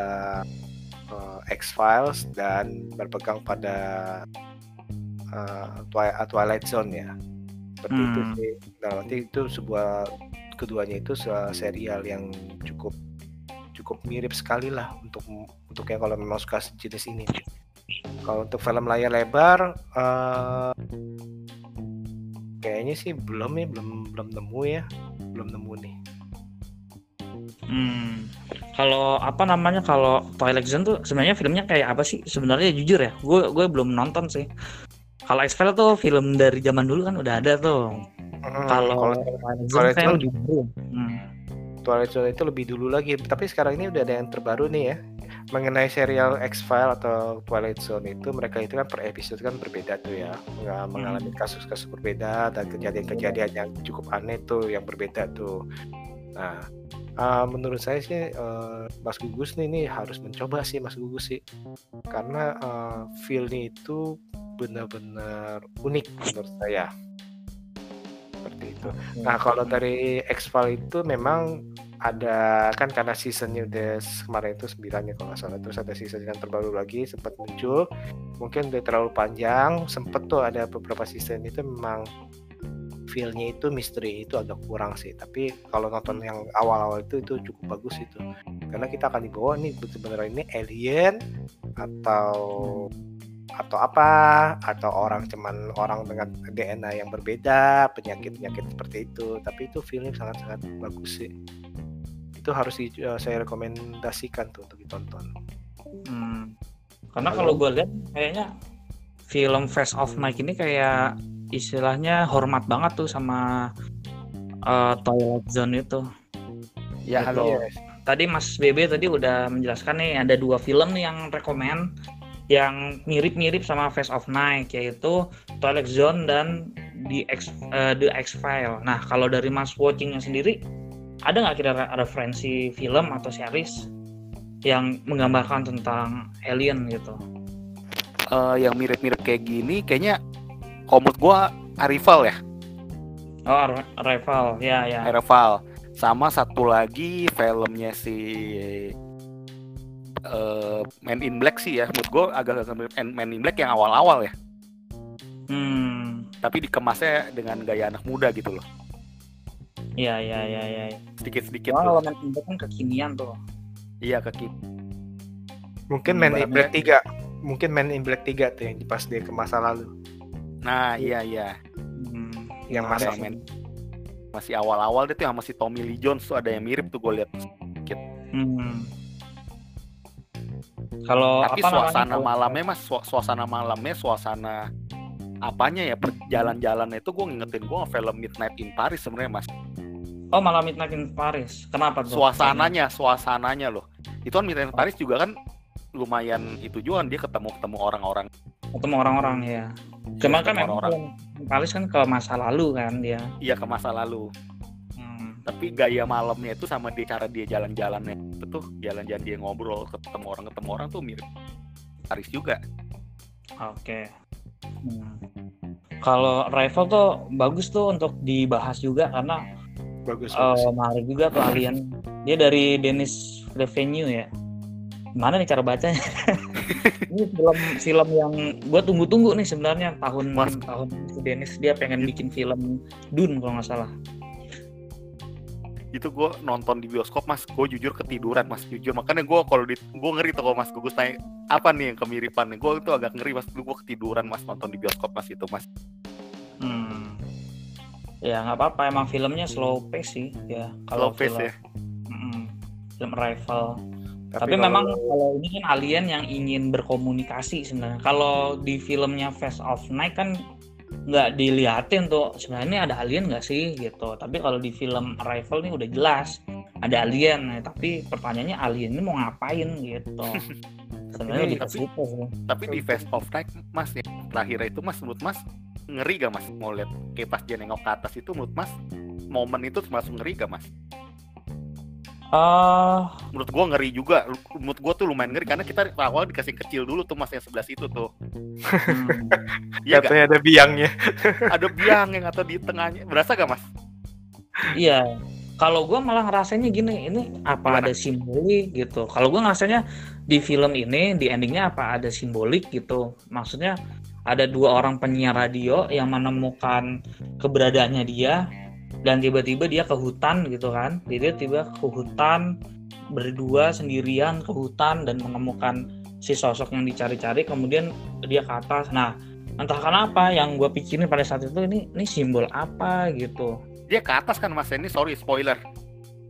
S3: uh, X Files dan berpegang pada uh, Twi- Twilight Zone ya. Seperti itu
S1: Hmm.
S3: sih. Nah nanti itu sebuah keduanya itu se- serial yang cukup cukup mirip sekali lah untuk untuk yang kalau memang suka jenis ini. Kalau untuk film layar lebar uh, kayaknya sih belum ya belum belum nemu ya. Belum nemu nih
S1: Hmm. Kalau apa namanya kalau Twilight Zone tuh sebenarnya filmnya kayak apa sih? Sebenarnya jujur ya, gue gue belum nonton sih. Kalau X-Files tuh film dari zaman dulu kan udah ada tuh.
S3: Hmm,
S1: Kalau Twilight Zone kayak
S3: Zone-
S1: lebih. Hmm.
S3: Twilight Zone itu lebih dulu lagi tapi sekarang ini udah ada yang terbaru nih ya mengenai serial X-File atau Twilight Zone itu mereka itu kan per episode kan berbeda tuh ya nggak mengalami kasus-kasus berbeda dan kejadian-kejadian yang cukup aneh tuh yang berbeda tuh nah uh, menurut saya sih uh, Mas Gugus nih ini harus mencoba sih Mas Gugus sih. Karena uh, feel-nya itu benar-benar unik menurut saya. Seperti itu. Nah kalau dari X-File itu memang ada kan karena seasonnya udah kemarin itu 9 ya kalau nggak salah. Terus ada season yang terbaru lagi sempat muncul. Mungkin udah terlalu panjang sempet tuh ada beberapa season itu memang feel-nya itu misteri itu agak kurang sih. Tapi kalau nonton yang awal-awal itu itu cukup bagus itu. Karena kita akan dibawa nih benar-benar ini alien atau atau apa? Atau orang cuman orang dengan DNA yang berbeda penyakit-penyakit seperti itu. Tapi itu filmnya sangat-sangat bagus sih. Itu harus di- eh, saya rekomendasikan tuh untuk ditonton.
S1: Hmm. Karena kalau gue lihat kayaknya film Face of Mike ini kayak istilahnya hormat banget tuh sama uh, Twilight Zone itu.
S4: ya halo
S3: Yes.
S1: tadi Mas BB tadi udah menjelaskan nih ada dua film nih yang rekomend yang mirip-mirip sama Face of Night yaitu Twilight Zone dan The X eh, The X File. Nah kalau dari Mas watchingnya sendiri ada nggak kira referensi film atau series yang menggambarkan tentang alien gitu?
S4: Eh, yang mirip-mirip kayak gini kayaknya komut gua Arrival ya.
S1: Oh Ar- Arrival. Ya ya.
S4: Arrival. Sama satu lagi filmnya si eh Man in Black sih ya. Menurut gua agak-agak mirip Man in Black yang awal-awal ya.
S1: Hmm.
S4: Tapi dikemasnya dengan gaya anak muda gitu loh.
S1: Ya ya ya ya.
S4: sedikit-sedikit
S1: Wah,
S4: tuh
S1: kalau main Indo kan kekinian tuh.
S4: iya ke
S3: mungkin Man in Black 3 mungkin Man in Black 3 tuh yang pas dia ke masa lalu
S4: nah iya iya
S1: Hmm.
S3: yang masih
S4: men- masih awal-awal dia tuh yang masih Tommy Lee Jones tuh ada yang mirip tuh gue lihat
S1: Hmm. Kalau
S4: tapi
S1: apa namanya,
S4: suasana
S1: kalau-
S4: malamnya mas su- suasana malamnya suasana apanya ya perjalan-jalannya itu gue ngingetin gue film Midnight in Paris sebenarnya mas
S1: Oh malam Midnight in Paris. Kenapa tuh?
S4: suasananya suasananya loh itu kan Midnight in Paris juga kan lumayan itu juga kan dia ketemu ketemu orang-orang
S1: Ketemu orang-orang ya. Cuma kan memang
S4: orang-orang
S1: kalau Paris kan ke masa lalu kan dia.
S4: iya ke masa lalu
S1: Hmm.
S4: tapi gaya malamnya itu sama dia cara dia jalan-jalannya itu tuh jalan-jalan dia ngobrol ketemu orang ketemu orang tuh mirip Aris juga
S1: Oke. Hmm. Kalau Rival tuh bagus tuh untuk dibahas juga karena
S3: bagus,
S1: eh,
S3: bagus.
S1: menarik juga tuh Alien. Dia dari Dennis Revenue ya. Gimana nih cara bacanya? ini film film yang gue tunggu-tunggu nih sebenarnya tahun
S4: Mas-
S1: tahun Dennis dia pengen bikin film Dune kalau nggak salah.
S4: itu gue nonton di bioskop mas gue jujur ketiduran mas jujur makanya gue kalau di gue ngeri tuh kalau mas Gugus tanya apa nih yang kemiripan gue itu agak ngeri mas dulu gue ketiduran mas nonton di bioskop mas itu mas
S1: Hmm. Ya nggak apa-apa emang filmnya slow pace sih ya.
S4: kalau pace
S1: film,
S4: ya
S1: Mm-mm. film Rival. Tapi,
S3: kalau-
S1: memang kalau ini kan alien yang ingin berkomunikasi sebenarnya. Kalau di filmnya Face of Night kan nggak diliatin tuh sebenarnya ini ada alien nggak sih gitu. Tapi kalau di film Arrival nih udah jelas ada alien. Nah, tapi pertanyaannya alien ini mau ngapain gitu. sebenarnya
S3: Ini
S1: lebih ke
S4: tapi- tapi di Face of Night mas yang terakhir itu mas menurut mas ngeri gak mas mau lihat kayak pas dia nengok ke atas itu menurut mas momen itu termasuk ngeri gak mas
S1: Eh,
S4: menurut gua ngeri juga menurut gua tuh lumayan ngeri karena kita awal dikasih kecil dulu tuh mas yang sebelah situ tuh
S1: hmm.
S4: Iya gak?
S3: katanya ada biangnya
S4: ada biang yang atau di tengahnya berasa gak mas
S1: Iya, kalau gue malah ngerasanya gini, ini apa
S4: Gimana?
S1: ada simbolik gitu. Kalau gue ngerasanya di film ini di endingnya apa ada simbolik gitu. Maksudnya ada dua orang penyiar radio yang menemukan keberadaannya dia dan tiba-tiba dia ke hutan gitu kan. Jadi dia tiba ke hutan berdua sendirian ke hutan dan menemukan si sosok yang dicari-cari. Kemudian dia ke atas. Nah, entah kenapa yang gue pikirin pada saat itu ini ini simbol apa gitu.
S4: dia ke atas kan mas ini sorry spoiler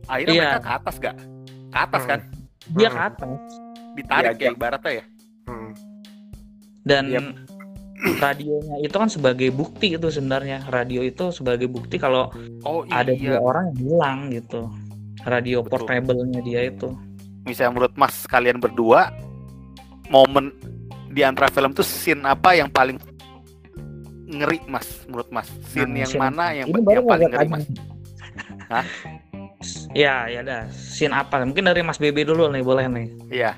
S4: akhirnya
S1: Iya.
S4: mereka ke atas gak ke atas
S3: Hmm.
S4: kan
S1: Dia
S3: Hmm.
S1: ke atas.
S4: ditarik
S3: Diajak.
S4: ya ibaratnya ya
S3: Hmm.
S1: dan
S3: Yap.
S1: Radionya itu kan sebagai bukti itu sebenarnya. Radio itu sebagai bukti kalau
S4: oh
S1: ada
S4: iya.
S1: dua orang yang hilang gitu. Radio
S4: Betul.
S1: portable-nya dia itu.
S4: Misalnya menurut mas kalian berdua momen di antara film tuh scene apa yang paling ngeri mas? Menurut mas scene
S1: Nah,
S4: yang
S1: scene-
S4: mana yang,
S1: ini
S4: yang paling ngeri mas? Hah?
S1: ya ya dah. Scene apa? Mungkin dari Mas Bebe dulu nih boleh nih.
S4: Iya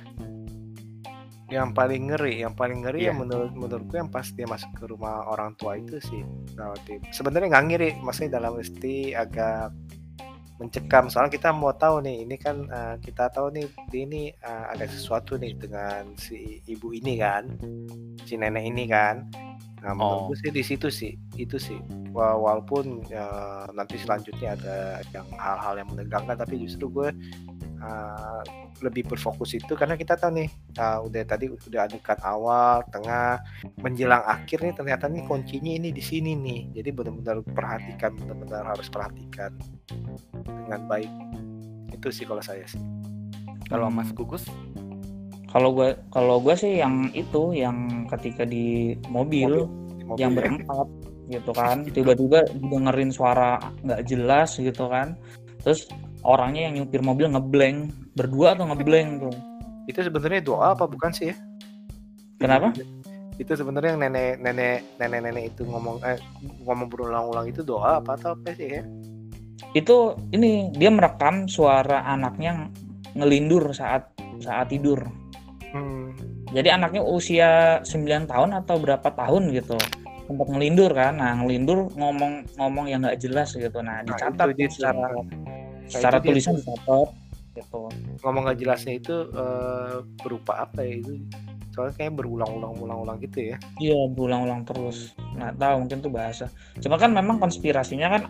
S3: yang paling ngeri yang paling ngeri
S4: Iya.
S3: yang menurut menurutku yang pas dia masuk ke rumah orang tua itu sih relatif. Sebenarnya nggak ngeri maksudnya dalam mesti agak mencekam. Soalnya kita mau tahu nih ini kan eh, kita tahu nih dia ini eh, ada sesuatu nih dengan si ibu ini kan si nenek ini kan nah menurutku sih di situ sih itu sih Wa- walaupun eh, nanti selanjutnya ada yang hal-hal yang menegangkan tapi justru gue eh, lebih berfokus itu karena kita tahu nih uh, udah tadi udah adegan awal, tengah, menjelang akhir nih ternyata nih kuncinya ini di sini nih. Jadi benar-benar perhatikan, benar-benar harus perhatikan dengan baik. Itu sih kalau saya sih.
S4: kalau mas gugus
S1: kalau gue kalau gue sih yang itu yang ketika di mobil,
S3: Di mobil
S1: yang
S3: ya.
S1: berempat gitu kan tiba-tiba dengerin suara nggak jelas gitu kan terus orangnya yang nyupir mobil ngeblank berdua atau ngeblank tuh
S3: Itu sebenarnya doa apa bukan sih ya?
S1: Kenapa?
S3: Itu sebenarnya yang nenek nenek nenek nenek itu ngomong eh, ngomong berulang-ulang itu doa apa atau apa sih ya?
S1: itu ini dia merekam suara anaknya ngelindur saat saat tidur
S3: Hmm.
S1: jadi anaknya usia 9 tahun atau berapa tahun gitu sempat ngelindur kan nah ngelindur ngomong ngomong yang nggak jelas gitu nah
S3: Nah,
S1: dicatat
S3: itu dia
S1: tuh secara
S3: tuh.
S1: secara
S3: itu
S1: tulisan dicatat gitu
S3: ngomong nggak jelasnya itu eh, berupa apa ya itu? Soalnya kayak berulang-ulang ulang-ulang gitu ya.
S1: Iya berulang-ulang terus nggak tahu mungkin tuh bahasa cuma kan memang konspirasinya kan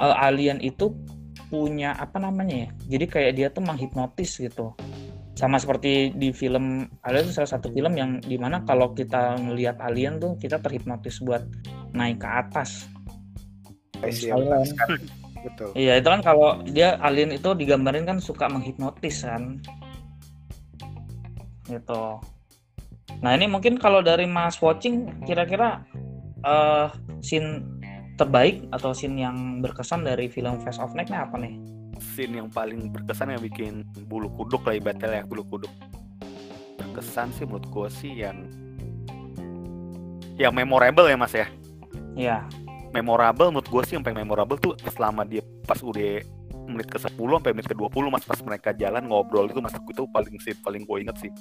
S1: eh, alien itu punya apa namanya ya jadi kayak dia tuh menghipnotis gitu sama seperti di film ada tuh salah satu film yang di mana kalau kita ngelihat alien tuh kita terhipnotis buat naik ke atas Misalnya.
S3: sekarang. Betul.
S1: iya itu kan kalau dia alien itu digambarin kan suka menghipnotis kan gitu nah ini mungkin kalau dari mas watching kira-kira eh scene terbaik atau scene yang berkesan dari film Face of Night apa nih
S4: scene yang paling berkesan yang bikin bulu kuduk lah ibaratnya ya bulu kuduk. Berkesan sih menurut gue sih yang yang memorable ya mas ya.
S1: Ya
S4: memorable menurut gue sih yang paling memorable tuh selama dia pas udah menit ke 10 sampai menit ke 20 mas pas mereka jalan ngobrol itu mas itu paling sih paling gue inget sih.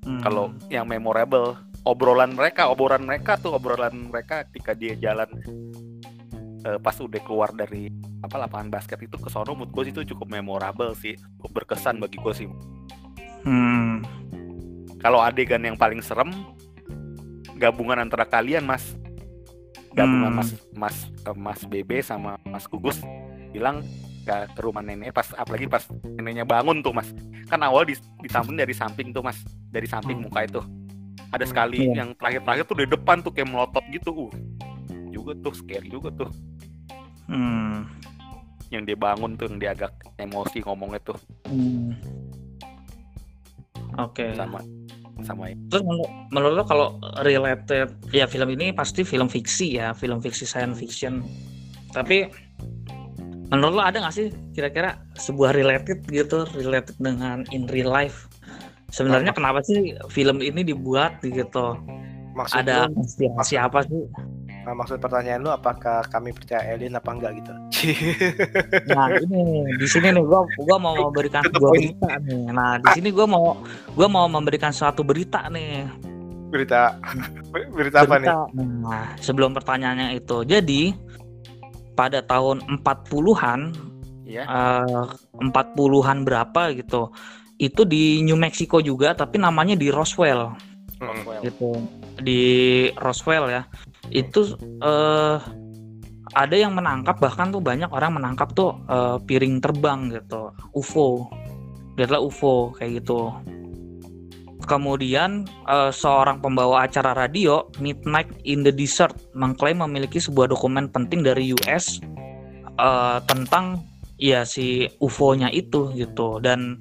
S1: Hmm.
S4: kalau yang memorable obrolan mereka obrolan mereka tuh obrolan mereka ketika dia jalan eh, pas udah keluar dari apa lapangan basket itu ke sono menurut gue itu cukup memorable sih cukup berkesan bagi gue sih
S1: Hmm.
S4: kalau adegan yang paling serem gabungan antara kalian mas gabungan
S1: Hmm.
S4: mas mas eh, mas Bebe sama mas Gugus bilang ke, ke rumah nenek pas apalagi pas neneknya bangun tuh mas kan awal di ditampilin dari samping tuh mas dari samping
S1: Hmm.
S4: muka itu ada sekali
S1: Iya.
S4: yang terakhir-terakhir tuh di depan tuh kayak melotot gitu uh juga tuh scary juga tuh
S1: Hmm.
S4: yang dia bangun tuh yang dia agak emosi ngomongnya tuh
S1: Hmm. Oke.
S4: sama sama
S1: Terus menurut, menurut lo kalau related ya film ini pasti film fiksi ya, film fiksi science fiction. Tapi menurut lo ada nggak sih kira-kira sebuah related gitu, related dengan in real life? Sebenarnya kenapa sih film ini dibuat gitu?
S3: Maksud
S1: Ada inspirasi apa sih?
S3: Nah, maksud pertanyaan lu apakah kami percaya alien apa enggak gitu?
S1: Nah ini di sini nih gua gua mau memberikan sebuah berita nih. Nah di sini gua mau gua mau memberikan suatu berita nih.
S3: berita berita apa nih?
S1: berita. Nah, sebelum pertanyaannya itu. Jadi pada tahun 40-an
S4: ya
S1: eh, 40-an berapa gitu. Itu di New Mexico juga tapi namanya di Roswell
S3: Hmm.
S1: gitu. Di Roswell ya. Itu eh ada yang menangkap bahkan tuh banyak orang menangkap tuh eh, piring terbang gitu, UFO. Dia adalah UFO kayak gitu. Kemudian eh, seorang pembawa acara radio Midnight in the Desert mengklaim memiliki sebuah dokumen penting dari US eh, tentang ya si UFO-nya itu gitu dan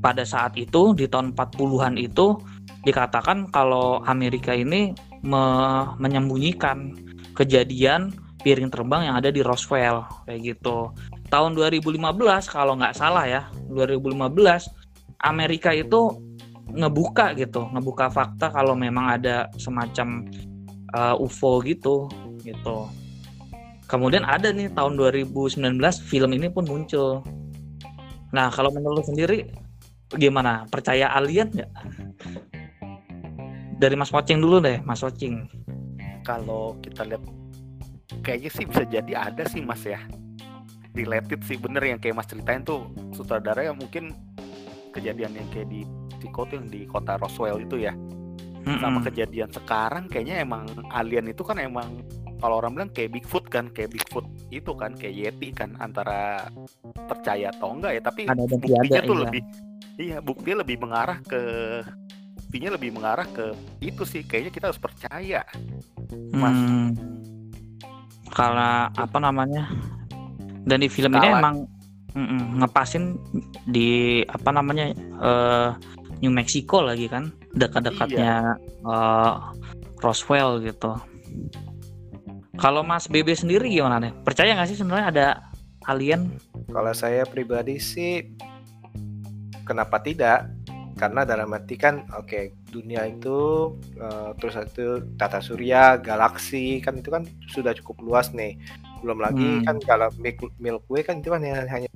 S1: pada saat itu di tahun 40-an itu dikatakan kalau Amerika ini me- menyembunyikan kejadian piring terbang yang ada di Roswell kayak gitu. Tahun 2015 kalau nggak salah ya, 2015 Amerika itu ngebuka gitu, ngebuka fakta kalau memang ada semacam uh, UFO gitu gitu. Kemudian ada nih tahun 2019 film ini pun muncul. Nah, kalau menurut sendiri gimana? Percaya alien nggak? Dari Mas Pocing dulu deh, Mas Pocing.
S4: kalau kita lihat kayaknya sih bisa jadi ada sih mas ya related sih bener yang kayak mas ceritain tuh sutradara yang mungkin kejadian yang kayak di Chico tuh yang di kota Roswell itu ya sama
S1: Mm-mm.
S4: kejadian sekarang kayaknya emang alien itu kan emang kalau orang bilang kayak Bigfoot kan kayak Bigfoot itu kan kayak Yeti kan antara percaya atau enggak ya tapi
S1: Ada
S4: buktinya
S1: tiada,
S4: tuh
S1: iya.
S4: lebih iya buktinya lebih mengarah ke buktinya lebih mengarah ke itu sih kayaknya kita harus percaya Mas.
S1: Hmm. Karena apa namanya? Dan di film ini emang mm-mm, ngepasin di apa namanya eh, New Mexico lagi kan, dekat-dekatnya eh, Roswell gitu. Kalau Mas BB sendiri gimana nih? Percaya nggak sih sebenarnya ada alien?
S3: Kalau saya pribadi sih kenapa tidak? Karena dalam arti kan oke dunia itu eh, terus itu tata surya, galaksi kan itu kan sudah cukup luas nih. Belum lagi
S1: Hmm.
S3: kan kalau Milk- Milky Way kan itu kan hanya hanya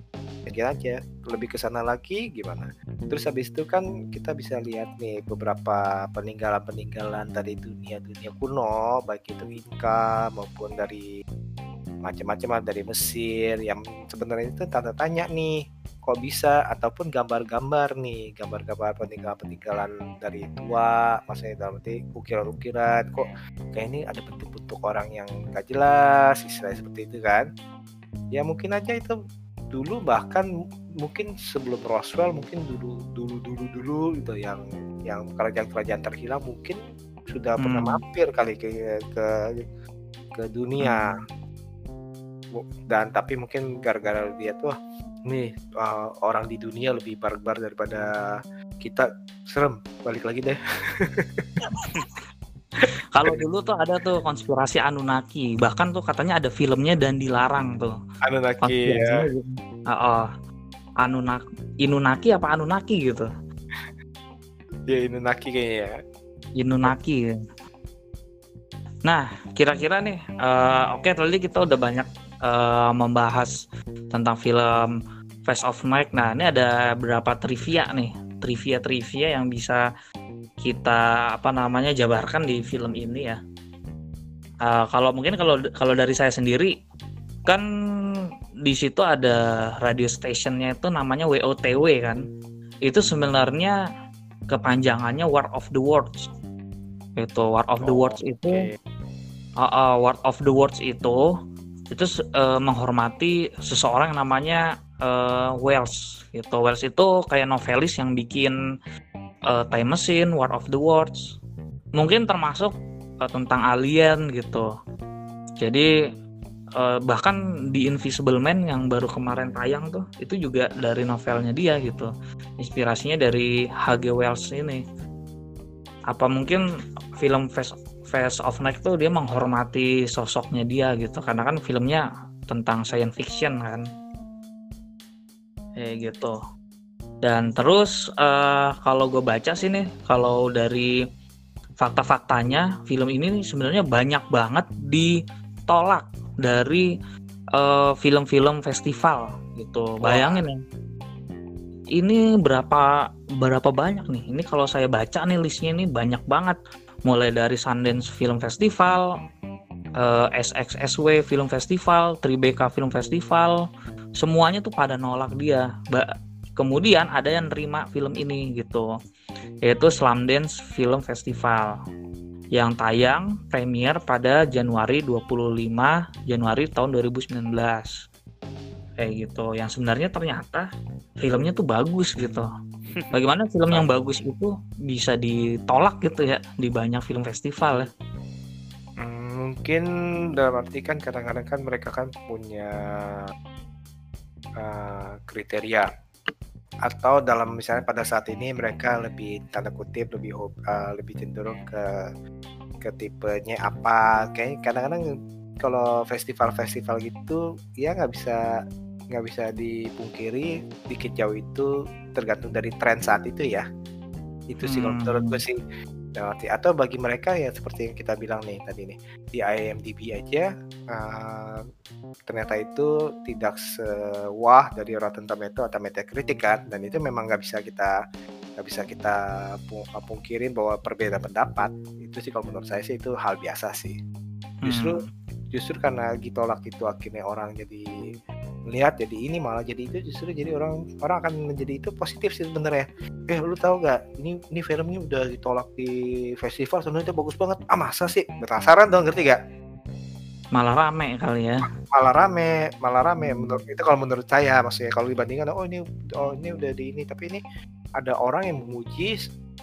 S3: aja. Lebih ke sana lagi gimana? Terus habis itu kan kita bisa lihat nih beberapa peninggalan-peninggalan dari dunia-dunia kuno, baik itu Inka maupun dari macam-macam dari Mesir yang sebenarnya itu tanda tanya nih kok bisa ataupun gambar-gambar nih gambar-gambar peninggalan-peninggalan dari tua maksudnya dalam arti ukiran-ukiran kok kayak ini ada bentuk-bentuk orang yang gak jelas istilahnya seperti itu kan? Ya mungkin aja itu dulu bahkan mungkin sebelum Roswell mungkin dulu dulu dulu dulu gitu yang yang kerajaan-kerajaan terhilang mungkin sudah pernah
S1: Hmm.
S3: mampir kali ke ke ke dunia. Bu- dan tapi mungkin gara-gara lihat wah nih uh, orang di dunia lebih barbar daripada kita serem balik lagi deh
S1: Kalau dulu tuh ada tuh konspirasi Anunnaki, bahkan tuh katanya ada filmnya dan dilarang tuh.
S3: Anunnaki ya
S1: gitu. Heeh. Anunnaki, Inunaki apa Anunnaki gitu?
S3: ya Anunnaki kayaknya ya
S1: Inunaki. Nah, kira-kira nih, eh, oke tadi kita udah banyak uh, membahas tentang film Face of Night. Nah, ini ada beberapa trivia nih, trivia-trivia yang bisa kita apa namanya jabarkan di film ini ya. Uh, kalau mungkin kalau kalau dari saya sendiri kan di situ ada radio stationnya itu namanya WOTW kan. Itu sebenarnya kepanjangannya War of the Worlds. Itu War of the Worlds oh, itu uh, uh, War of the Worlds itu itu uh, menghormati seseorang yang namanya uh, Wells gitu. Wells itu kayak novelis yang bikin uh, Time Machine, War of the Worlds. Mungkin termasuk uh, tentang alien gitu. Jadi uh, bahkan di Invisible Man yang baru kemarin tayang tuh itu juga dari novelnya dia gitu inspirasinya dari H.G. Wells ini apa mungkin film Face, Face of Night tuh dia menghormati sosoknya dia gitu karena kan filmnya tentang science fiction kan kayak gitu dan terus uh, kalau gue baca sih nih kalau dari fakta-faktanya film ini sebenarnya banyak banget ditolak dari eh, film-film uh, festival gitu. Bayangin ya. Ini berapa berapa banyak nih? Ini kalau saya baca nih listnya ini banyak banget. Mulai dari Sundance Film Festival, uh, eh, SXSW Film Festival, Tribeca Film Festival, semuanya tuh pada nolak dia. Ba kemudian ada yang nerima film ini gitu, yaitu Slamdance Film Festival yang tayang premier pada Januari 25 Januari tahun 2019 kayak gitu. Yang sebenarnya ternyata filmnya tuh bagus gitu bagaimana film yang bagus itu bisa ditolak gitu ya di banyak film festival ya?
S3: Hmm, mungkin dalam arti kan kadang-kadang kan mereka kan punya uh, kriteria. Atau dalam misalnya pada saat ini mereka lebih tanda kutip lebih uh, lebih cenderung ke ke tipenya apa. Kayak kadang-kadang kalau festival-festival gitu ya nggak bisa nggak bisa dipungkiri dikit jauh itu tergantung dari tren saat itu ya. Itu sih kalau menurut gue sih. Atau bagi mereka ya seperti yang kita bilang nih tadi nih di IMDb aja uh, ternyata itu tidak sewah dari Rotten Tomato atau Metacritic kan. Dan itu memang nggak bisa kita nggak bisa kita pungkirin bahwa perbedaan pendapat. Itu sih kalau menurut saya sih itu hal biasa sih. Justru hmm. justru karena ditolak itu akhirnya orang jadi melihat jadi ini malah jadi itu justru jadi orang orang akan menjadi itu positif sih sebenarnya. Eh lu tahu gak ini ini filmnya udah ditolak di festival sebenarnya bagus banget. Ah masa sih? Penasaran dong ngerti gak
S1: malah rame kali ya.
S3: Malah rame malah rame. Menurut itu kalau menurut saya maksudnya kalau dibandingkan oh ini oh ini udah di ini. Tapi ini ada orang yang memuji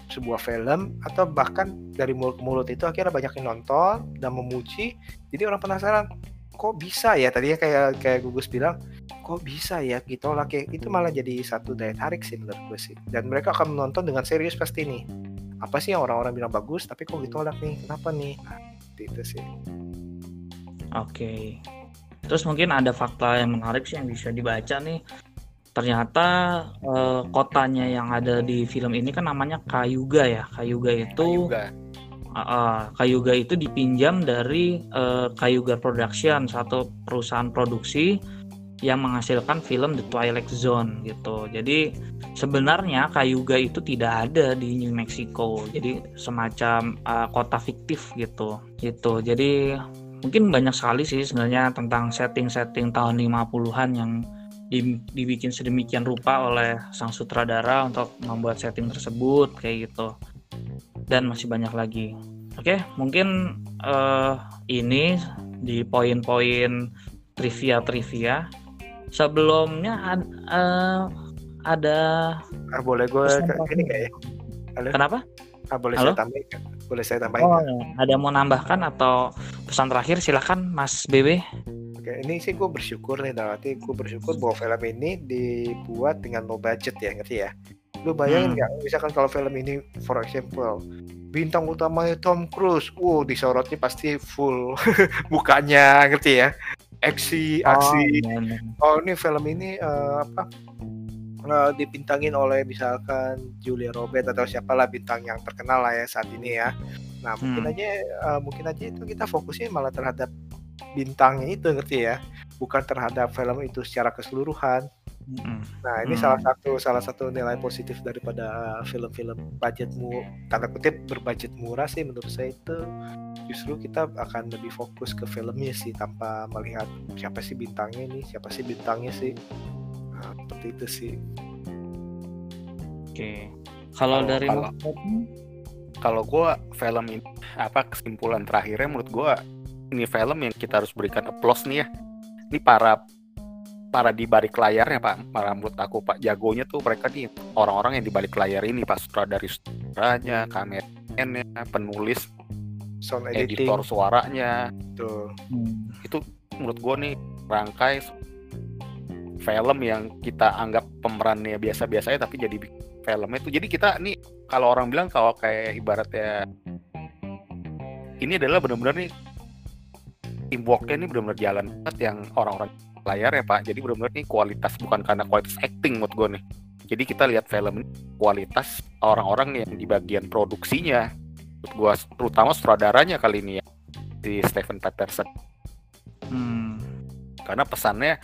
S3: sebuah film atau bahkan dari mulut ke mulut itu akhirnya banyak yang nonton dan memuji. Jadi orang penasaran kok bisa ya? Tadinya kayak kayak gugus bilang kok bisa ya? Gitu lah kayak itu malah jadi satu daya tarik sih menurut gue sih. Dan mereka akan menonton dengan serius pasti nih. Apa sih yang orang-orang bilang bagus tapi kok ditolak nih? Kenapa nih? Nah itu sih.
S1: Oke. Okay. terus mungkin ada fakta yang menarik sih yang bisa dibaca nih. Ternyata eh, kotanya yang ada di film ini kan namanya Kayuga ya. Kayuga itu Kayuga uh, Kayuga itu dipinjam dari uh, Kayuga Production, satu perusahaan produksi yang menghasilkan film The Twilight Zone gitu. Jadi sebenarnya Kayuga itu tidak ada di New Mexico. Jadi semacam uh, kota fiktif gitu. Gitu. Jadi mungkin banyak sekali sih sebenarnya tentang setting-setting tahun 50-an yang dibikin sedemikian rupa oleh sang sutradara untuk membuat setting tersebut kayak gitu dan masih banyak lagi. Oke, mungkin uh, ini di poin-poin trivia-trivia. Sebelumnya ad, uh, ada
S3: ah, boleh gue ini nggak ya?
S1: Halo? Kenapa?
S3: Ah, boleh Halo? saya tambahin? Boleh saya tambahin?
S1: Oh, ada mau nambahkan atau pesan terakhir silahkan Mas BB.
S3: Oke, ini sih gue bersyukur nih, berarti gue bersyukur bahwa film ini dibuat dengan low budget ya, ngerti ya? Lu bayangin hmm. nggak, hmm. misalkan kalau film ini, for example, bintang utamanya Tom Cruise, wow disorotnya pasti full mukanya, ngerti ya? Aksi, oh, aksi. Oh, oh ini film ini uh, apa? Uh, dibintangin oleh misalkan Julia Robert atau siapalah bintang yang terkenal lah ya saat ini ya. Nah mungkin hmm. aja uh, mungkin aja itu kita fokusnya malah terhadap bintangnya itu ngerti ya bukan terhadap film itu secara keseluruhan. Nah, ini
S1: Hmm.
S3: salah satu salah satu nilai positif daripada film-film budgetmu tanda kutip berbudget murah sih menurut saya itu justru kita akan lebih fokus ke filmnya sih tanpa melihat siapa sih bintangnya nih, siapa sih bintangnya sih. Nah, seperti itu sih.
S1: Oke. Kalau
S4: Kalau-
S1: dari
S4: kalau- kalau gue film ini apa kesimpulan terakhirnya menurut gue ini film yang kita harus berikan applause nih ya ini para para di balik layarnya pak. Para menurut aku pak jagonya tuh mereka nih orang-orang yang di balik layar ini pak. Sutradari sutradaranya kameramennya penulis
S3: Sound editing.
S4: editor suaranya.
S3: Tuh.
S1: hmm,
S4: itu menurut gue nih rangkai film yang kita anggap pemerannya biasa-biasa ya tapi jadi filmnya itu. Jadi kita nih kalau orang bilang kalau kayak ibaratnya ini adalah benar-benar nih teamworknya ini benar-benar jalan banget yang orang-orang layar ya pak. Jadi benar-benar nih kualitas bukan karena kualitas acting menurut gue nih. Jadi kita lihat film ini kualitas orang-orang yang di bagian produksinya menurut gue terutama sutradaranya kali ini ya di Stephen Patterson
S1: hmm,
S4: karena pesannya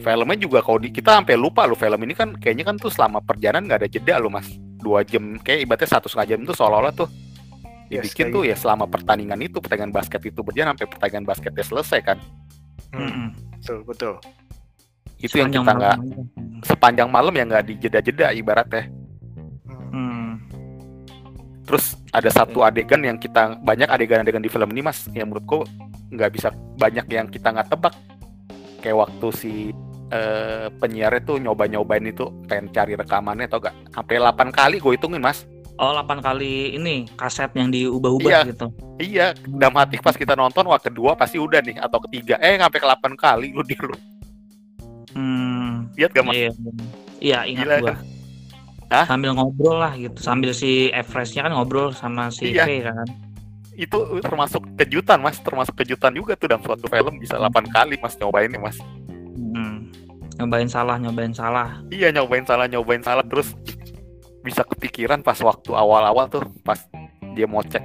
S4: filmnya juga kalau di, kita sampai lupa lo film ini kan kayaknya kan tuh selama perjalanan nggak ada jeda lo mas. Dua jam kayak ibaratnya satu setengah jam itu seolah-olah tuh
S3: Yes,
S4: dibikin
S3: kayak
S4: tuh ya selama pertandingan itu pertandingan basket itu berjalan sampai pertandingan basketnya selesai kan.
S3: Hmm,
S1: mm-mm.
S3: Betul betul.
S4: itu yang kita nggak
S1: malam.
S4: sepanjang malam ya nggak dijeda-jeda ibaratnya
S3: Hmm.
S4: Terus ada satu adegan yang kita banyak adegan-adegan di film ini mas yang menurutku nggak bisa banyak yang kita nggak tebak kayak waktu si eh, penyiarnya tuh nyoba-nyobain itu pengen cari rekamannya atau enggak sampai 8 kali gue hitungin mas
S1: Oh, 8 kali ini kaset yang diubah-ubah
S4: Iya.
S1: gitu.
S4: iya dalam hati pas kita nonton wah kedua pasti udah nih atau ketiga eh sampai ke 8 kali lu di lu
S1: Hmm,
S4: lihat gak mas
S1: iya. Iya, ingat
S4: Gila
S1: gua.
S4: kan? Hah?
S1: Sambil ngobrol lah gitu, sambil si Everestnya kan ngobrol sama si
S4: Iya.
S1: Faye kan.
S4: itu termasuk kejutan mas termasuk kejutan juga tuh dalam suatu film bisa 8 kali mas nyobain mas
S1: Hmm. Nyobain salah, nyobain salah.
S4: Iya nyobain salah nyobain salah terus bisa kepikiran pas waktu awal-awal tuh pas dia mau cek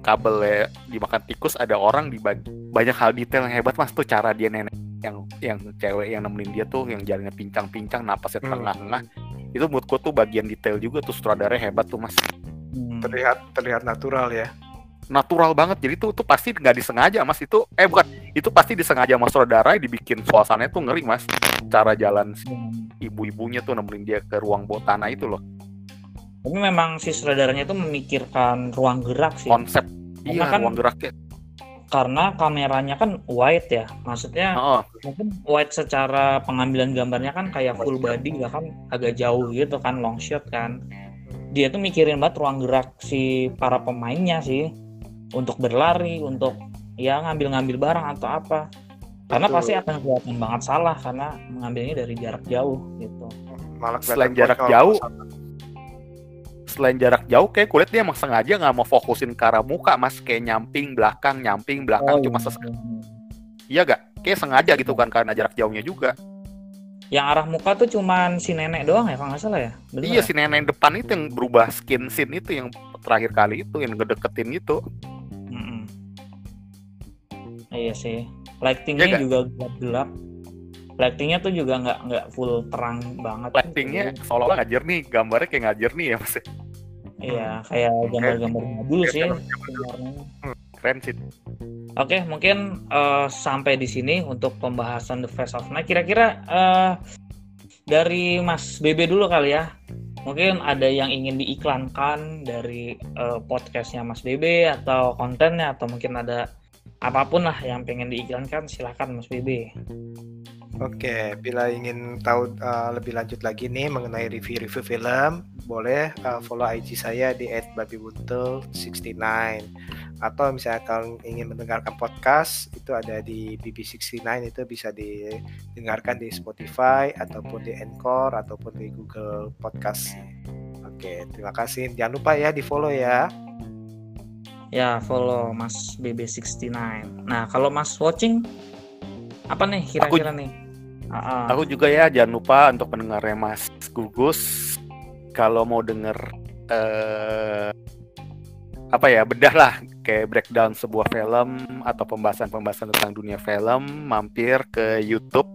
S4: kabel ya dimakan tikus ada orang di banyak hal detail yang hebat mas tuh cara dia nenek yang yang cewek yang nemenin dia tuh yang jalannya pincang-pincang napasnya
S3: Hmm.
S4: tengah-tengah itu menurutku tuh bagian detail juga tuh sutradaranya hebat tuh mas
S1: Hmm.
S3: Terlihat terlihat natural ya.
S4: natural banget jadi tuh tuh pasti nggak disengaja mas itu eh bukan itu pasti disengaja mas saudara dibikin suasananya tuh ngeri mas cara jalan si
S1: Hmm.
S4: ibu-ibunya tuh nemenin dia ke ruang botana itu loh
S1: Tapi memang si sutradaranya itu memikirkan ruang gerak sih.
S4: konsep.
S1: Karena
S4: iya
S1: kan-
S4: ruang geraknya
S1: Karena kameranya kan wide ya. Maksudnya
S4: oh,
S1: mungkin wide secara pengambilan gambarnya kan kayak full body bahkan agak jauh gitu kan long shot kan. Dia tuh mikirin banget ruang gerak si para pemainnya sih. Untuk berlari untuk ya ngambil-ngambil barang atau apa. Karena
S3: Betul.
S1: pasti akan kelihatan banget salah karena mengambilnya dari jarak jauh gitu.
S3: Malah
S4: Selain jarak jauh, selain jarak jauh kayak kulit dia emang sengaja nggak mau fokusin ke arah muka mas. Kayak nyamping belakang nyamping belakang cuma ses iya gak kayak sengaja gitu kan karena jarak jauhnya juga.
S1: Yang arah muka tuh cuman si nenek doang ya kalau nggak salah ya? Bener
S4: iya
S1: ya?
S4: si nenek depan itu yang berubah skin scene itu yang terakhir kali itu yang ngedeketin itu.
S1: Mm-mm. iya sih. Lightingnya
S4: Iya
S1: juga gelap-gelap lightingnya tuh juga nggak nggak full terang banget.
S4: Lightingnya seolah-olah nggak jernih gambarnya kayak nggak jernih ya mas
S1: iya kayak gambar-gambar dulu sih sebenarnya.
S4: keren sih
S1: Oke, mungkin eh, sampai di sini untuk pembahasan The Face of Night. Kira-kira eh, dari Mas Bebe dulu kali ya. Mungkin ada yang ingin diiklankan dari eh, podcastnya Mas Bebe atau kontennya atau mungkin ada apa pun lah yang pengen diiklankan silakan Mas Bebe.
S3: Oke, bila ingin tahu uh, lebih lanjut lagi nih mengenai review-review film, boleh uh, follow IG saya di @babibuntel69 atau misalnya kalian ingin mendengarkan podcast itu ada di BB69 itu bisa didengarkan di Spotify ataupun di Anchor ataupun di Google Podcast. Oke, terima kasih. Jangan lupa ya di follow ya.
S1: Ya, follow Mas Bebe69. Nah, kalau Mas watching apa nih kira-kira nih? Ah.
S4: Aku juga ya jangan lupa untuk pendengarnya Mas Gugus kalau mau denger eh, apa ya bedah lah kayak breakdown sebuah film atau pembahasan-pembahasan tentang dunia film mampir ke YouTube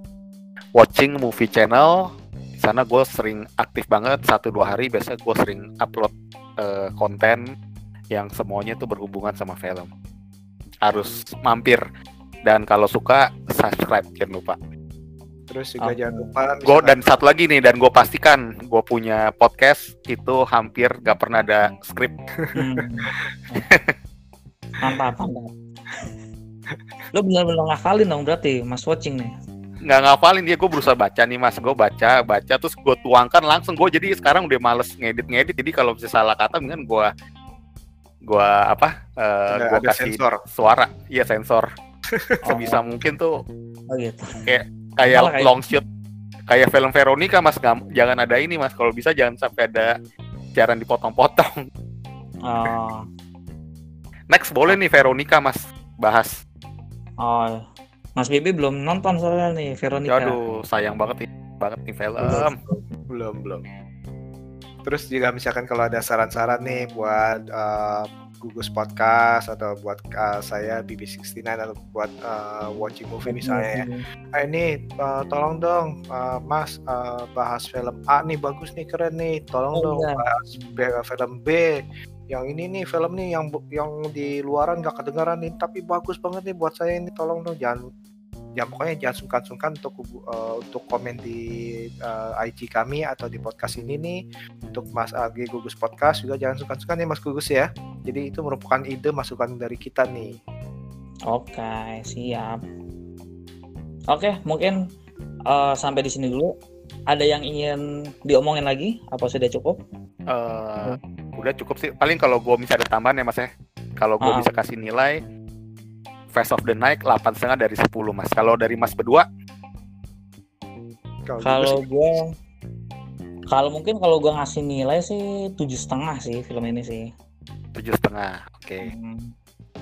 S4: watching movie channel. Di sana gue sering aktif banget satu dua hari biasa gue sering upload eh, konten yang semuanya tuh berhubungan sama film. Harus mampir dan kalau suka subscribe jangan lupa
S3: Terus juga
S1: Oke.
S3: jangan lupa
S4: gue dan satu lagi nih dan gue pastikan gue punya podcast itu hampir gak pernah ada skrip
S1: Hmm. mantap mantap. Lo benar-benar ngafalin dong berarti mas watching nih.
S4: Nggak ngapalin dia gue berusaha baca nih mas. Gue baca baca terus gue tuangkan langsung. Gue jadi sekarang udah males ngedit ngedit jadi kalau bisa salah kata mendingan gue gue apa uh,
S3: Ada-
S4: gue kasih
S3: sensor.
S4: suara. Iya sensor. Sebisa mungkin tuh
S1: oh gitu.
S4: kayak
S1: Malah kayak-
S4: long shoot kayak film Veronica mas nggak jangan ada ini mas. Kalau bisa jangan sampai ada siaran dipotong-potong.
S1: Oh.
S4: Next boleh nih Veronica mas bahas.
S1: Oh. Mas Bibi belum nonton soalnya nih Veronica.
S4: Aduh sayang banget nih banget nih film.
S3: Belum belum. Terus juga misalkan kalau ada saran-saran nih buat uh, gugus podcast atau buat uh, saya BB69 atau buat uh, watching movie misalnya ya. ah, ini uh, tolong dong uh, Mas uh, bahas film A nih bagus nih keren nih. Tolong
S1: Oh,
S3: dong
S1: iya.
S3: bahas B- film B. Yang ini nih film nih yang yang di luaran gak kedengaran nih tapi bagus banget nih buat saya ini. Tolong dong jangan ya pokoknya jangan sungkan-sungkan untuk eh, untuk komen di eh, IG kami atau di podcast ini nih untuk Mas Agi Gugus Podcast juga jangan sungkan-sungkan ya Mas Gugus ya jadi itu merupakan ide masukan dari kita nih
S1: Oke, siap. Oke, mungkin eh, sampai di sini dulu. Ada yang ingin diomongin lagi? Apa sudah cukup?
S4: Eh, udah cukup sih paling kalau gue bisa ada tambahan ya mas ya kalau gue
S1: Ah.
S4: bisa kasih nilai Face of the Night 8 setengah dari 10 mas kalau dari mas berdua
S3: kalau
S1: gue, kalau mungkin kalau gue ngasih nilai sih tujuh setengah sih film ini sih.
S4: tujuh setengah oke
S1: Hmm.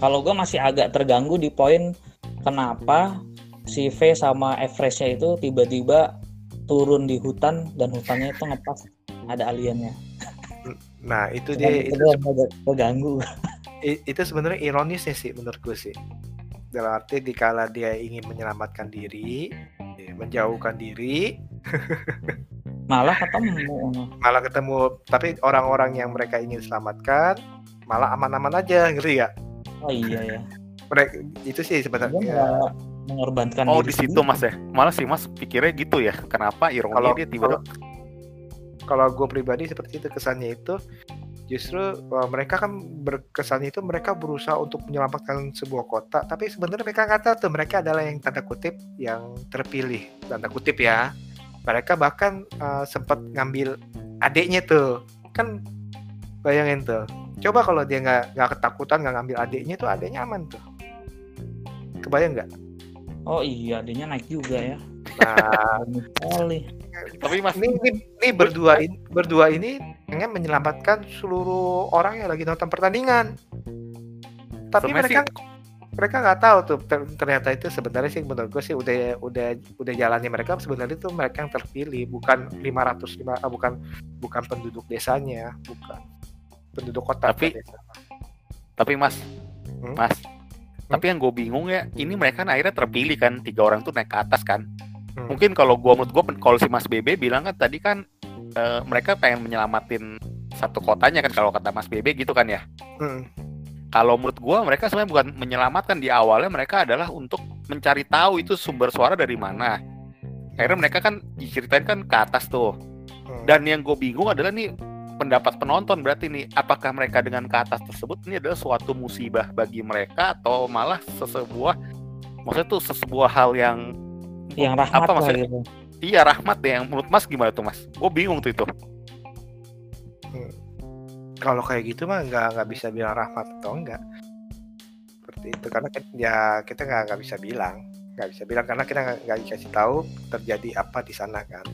S1: Kalau gue masih agak terganggu di poin kenapa si V sama Everestnya itu tiba-tiba turun di hutan dan hutannya itu ngepas ada aliennya.
S3: nah itu
S1: Cuman
S3: dia
S1: itu
S3: itu,
S1: agak terganggu.
S3: itu sebenarnya ironisnya sih menurut gue sih dalam arti dikala dia ingin menyelamatkan diri eh, menjauhkan diri
S1: Malah ketemu.
S3: malah ketemu. Tapi orang-orang yang mereka ingin selamatkan malah aman-aman aja ngerti ya
S1: Oh iya ya.
S3: mereka itu sih sebenarnya.
S1: Mengorbankan
S4: oh di situ mas ya? Malah sih mas pikirnya gitu ya. Kenapa ironi
S3: Kalau-
S4: dia tiba-tiba?
S3: kalau gue pribadi seperti itu kesannya itu justru uh, mereka kan berkesan itu mereka berusaha untuk menyelamatkan sebuah kota tapi sebenarnya mereka nggak tahu tuh mereka adalah yang tanda kutip yang terpilih. Tanda kutip ya. Mereka bahkan uh, sempat ngambil adiknya tuh. Kan bayangin tuh. Coba kalau dia nggak nggak ketakutan nggak ngambil adiknya tuh adiknya aman tuh. Kebayang nggak?
S1: Oh iya, adanya naik juga ya.
S3: nah.
S4: Tapi mas
S3: ini, ini, ini berdua ini berdua ini pengen menyelamatkan seluruh orang yang lagi nonton pertandingan. Tapi
S4: Sebenarnya
S3: mereka mereka nggak tahu tuh ter- ternyata itu sebenarnya sih menurut gue sih udah udah udah jalannya mereka sebenarnya itu mereka yang terpilih bukan 500 lima, ah, bukan bukan penduduk desanya bukan penduduk kota
S4: Tapi-
S3: desa.
S4: tapi mas
S3: Hmm?
S4: mas tapi yang gue bingung ya ini mereka kan akhirnya terpilih kan tiga orang tuh naik ke atas kan
S3: Hmm.
S4: mungkin kalau gua menurut gua kalau si mas BB bilang kan tadi kan eh, mereka pengen menyelamatin satu kotanya kan kalau kata mas BB gitu kan ya
S3: Hmm.
S4: kalau menurut gua mereka sebenarnya bukan menyelamatkan di awalnya mereka adalah untuk mencari tahu itu sumber suara dari mana akhirnya mereka kan diceritain kan ke atas tuh
S3: Hmm.
S4: dan yang gue bingung adalah nih pendapat penonton berarti nih apakah mereka dengan ke atas tersebut ini adalah suatu musibah bagi mereka atau malah sesebuah maksudnya tuh sesebuah hal yang
S1: Yang rahmat
S4: Apa
S1: lah
S4: maksudnya?
S1: gitu.
S4: Iya rahmat deh yang menurut mas gimana tuh mas? Gue bingung tuh itu.
S3: Kalau kayak gitu mah nggak nggak bisa bilang rahmat atau enggak. Seperti itu karena kan ya kita nggak nggak bisa bilang. Nggak bisa bilang karena kita nggak dikasih tahu terjadi apa di sana kan.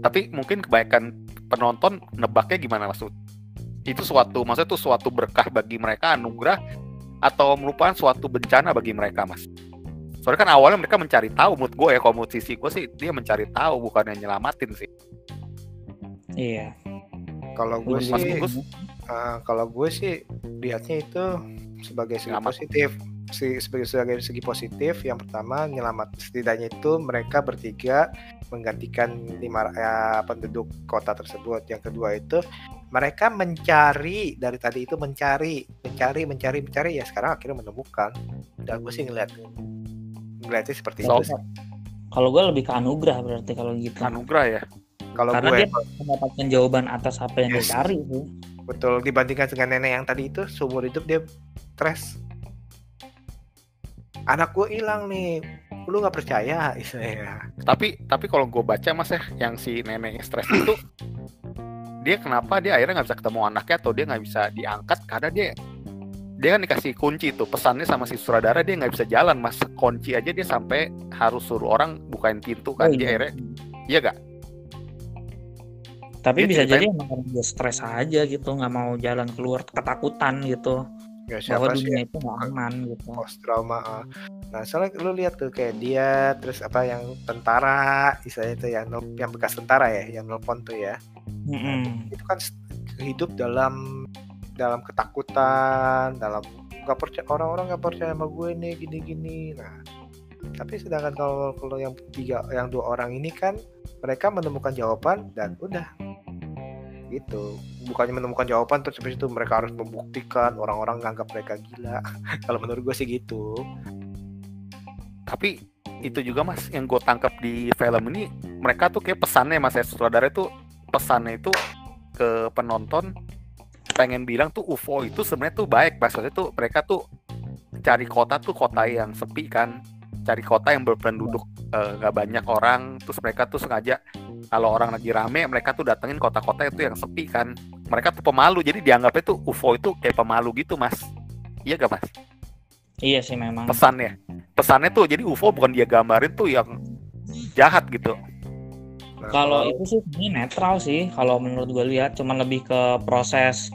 S4: Tapi mungkin kebanyakan penonton nebaknya gimana mas? Itu suatu maksudnya tuh suatu berkah bagi mereka anugerah atau merupakan suatu bencana bagi mereka mas soalnya kan awalnya mereka mencari tahu menurut gue ya kalau menurut sisi gue sih dia mencari tahu bukan yang nyelamatin sih.
S1: Iya.
S3: kalau gue sih eh, kalau gue sih lihatnya itu sebagai segi
S4: Selamat.
S3: positif. Si sebagai sebagai segi positif yang pertama nyelamat. Setidaknya itu mereka bertiga menggantikan lima ya, penduduk kota tersebut. Yang kedua itu mereka mencari dari tadi itu mencari mencari mencari mencari. Ya sekarang akhirnya menemukan. Dan gue sih ngeliat ngeliatnya seperti
S4: So-
S3: itu sih.
S1: Kalau gue lebih ke anugerah berarti kalau gitu.
S4: anugerah ya
S3: kalau
S1: Karena
S3: gue
S1: dia mendapatkan jawaban atas apa yang
S3: Yes.
S1: dia cari sih.
S3: betul dibandingkan dengan nenek yang tadi itu seumur hidup dia stres anak gue hilang nih lu nggak percaya istilahnya
S4: tapi tapi kalau gue baca mas ya yang si nenek yang stres itu dia kenapa dia akhirnya nggak bisa ketemu anaknya atau dia nggak bisa diangkat karena dia dia kan dikasih kunci tuh pesannya sama si sutradara dia nggak bisa jalan mas kunci aja dia sampai harus suruh orang bukain pintu kan
S1: Oh,
S4: dia
S1: iya.
S4: akhirnya iya gak
S1: Tapi
S4: Dia
S1: bisa
S4: ceritain-
S1: jadi emang dia stres aja gitu, nggak mau jalan keluar ketakutan gitu,
S3: ya
S1: bahwa
S3: siapa sih
S1: dunia itu nggak aman gitu.
S3: post trauma ah. nah soalnya lu lihat tuh kayak dia terus apa yang tentara istilahnya itu yang yang bekas tentara ya yang nelpon tuh ya
S1: Mm-mm.
S3: itu kan hidup dalam dalam ketakutan dalam nggak percaya orang-orang nggak percaya sama gue nih gini-gini. Nah tapi sedangkan kalau kalau yang tiga yang dua orang ini kan mereka menemukan jawaban dan udah. Gitu. Bukannya menemukan jawaban terus habis itu mereka harus membuktikan orang-orang nganggap mereka gila. Kalau menurut gue sih gitu.
S4: Tapi itu juga mas yang gue tangkap di film ini mereka tuh kayak pesannya mas ya. Sutradara itu pesannya itu ke penonton pengen bilang tuh UFO itu sebenarnya tuh baik maksudnya tuh mereka tuh cari kota tuh kota yang sepi kan. Cari kota yang berpenduduk eh, nggak banyak orang. Terus mereka tuh sengaja kalau orang lagi rame mereka tuh datengin kota-kota itu yang sepi kan. Mereka tuh pemalu. Jadi dianggapnya tuh UFO itu kayak pemalu gitu mas. Iya gak mas?
S1: Iya sih memang.
S4: pesannya. Pesannya tuh jadi UFO bukan dia gambarin tuh yang jahat gitu
S1: Kalau itu sih sebenarnya netral sih, kalau menurut gue lihat, cuman lebih ke proses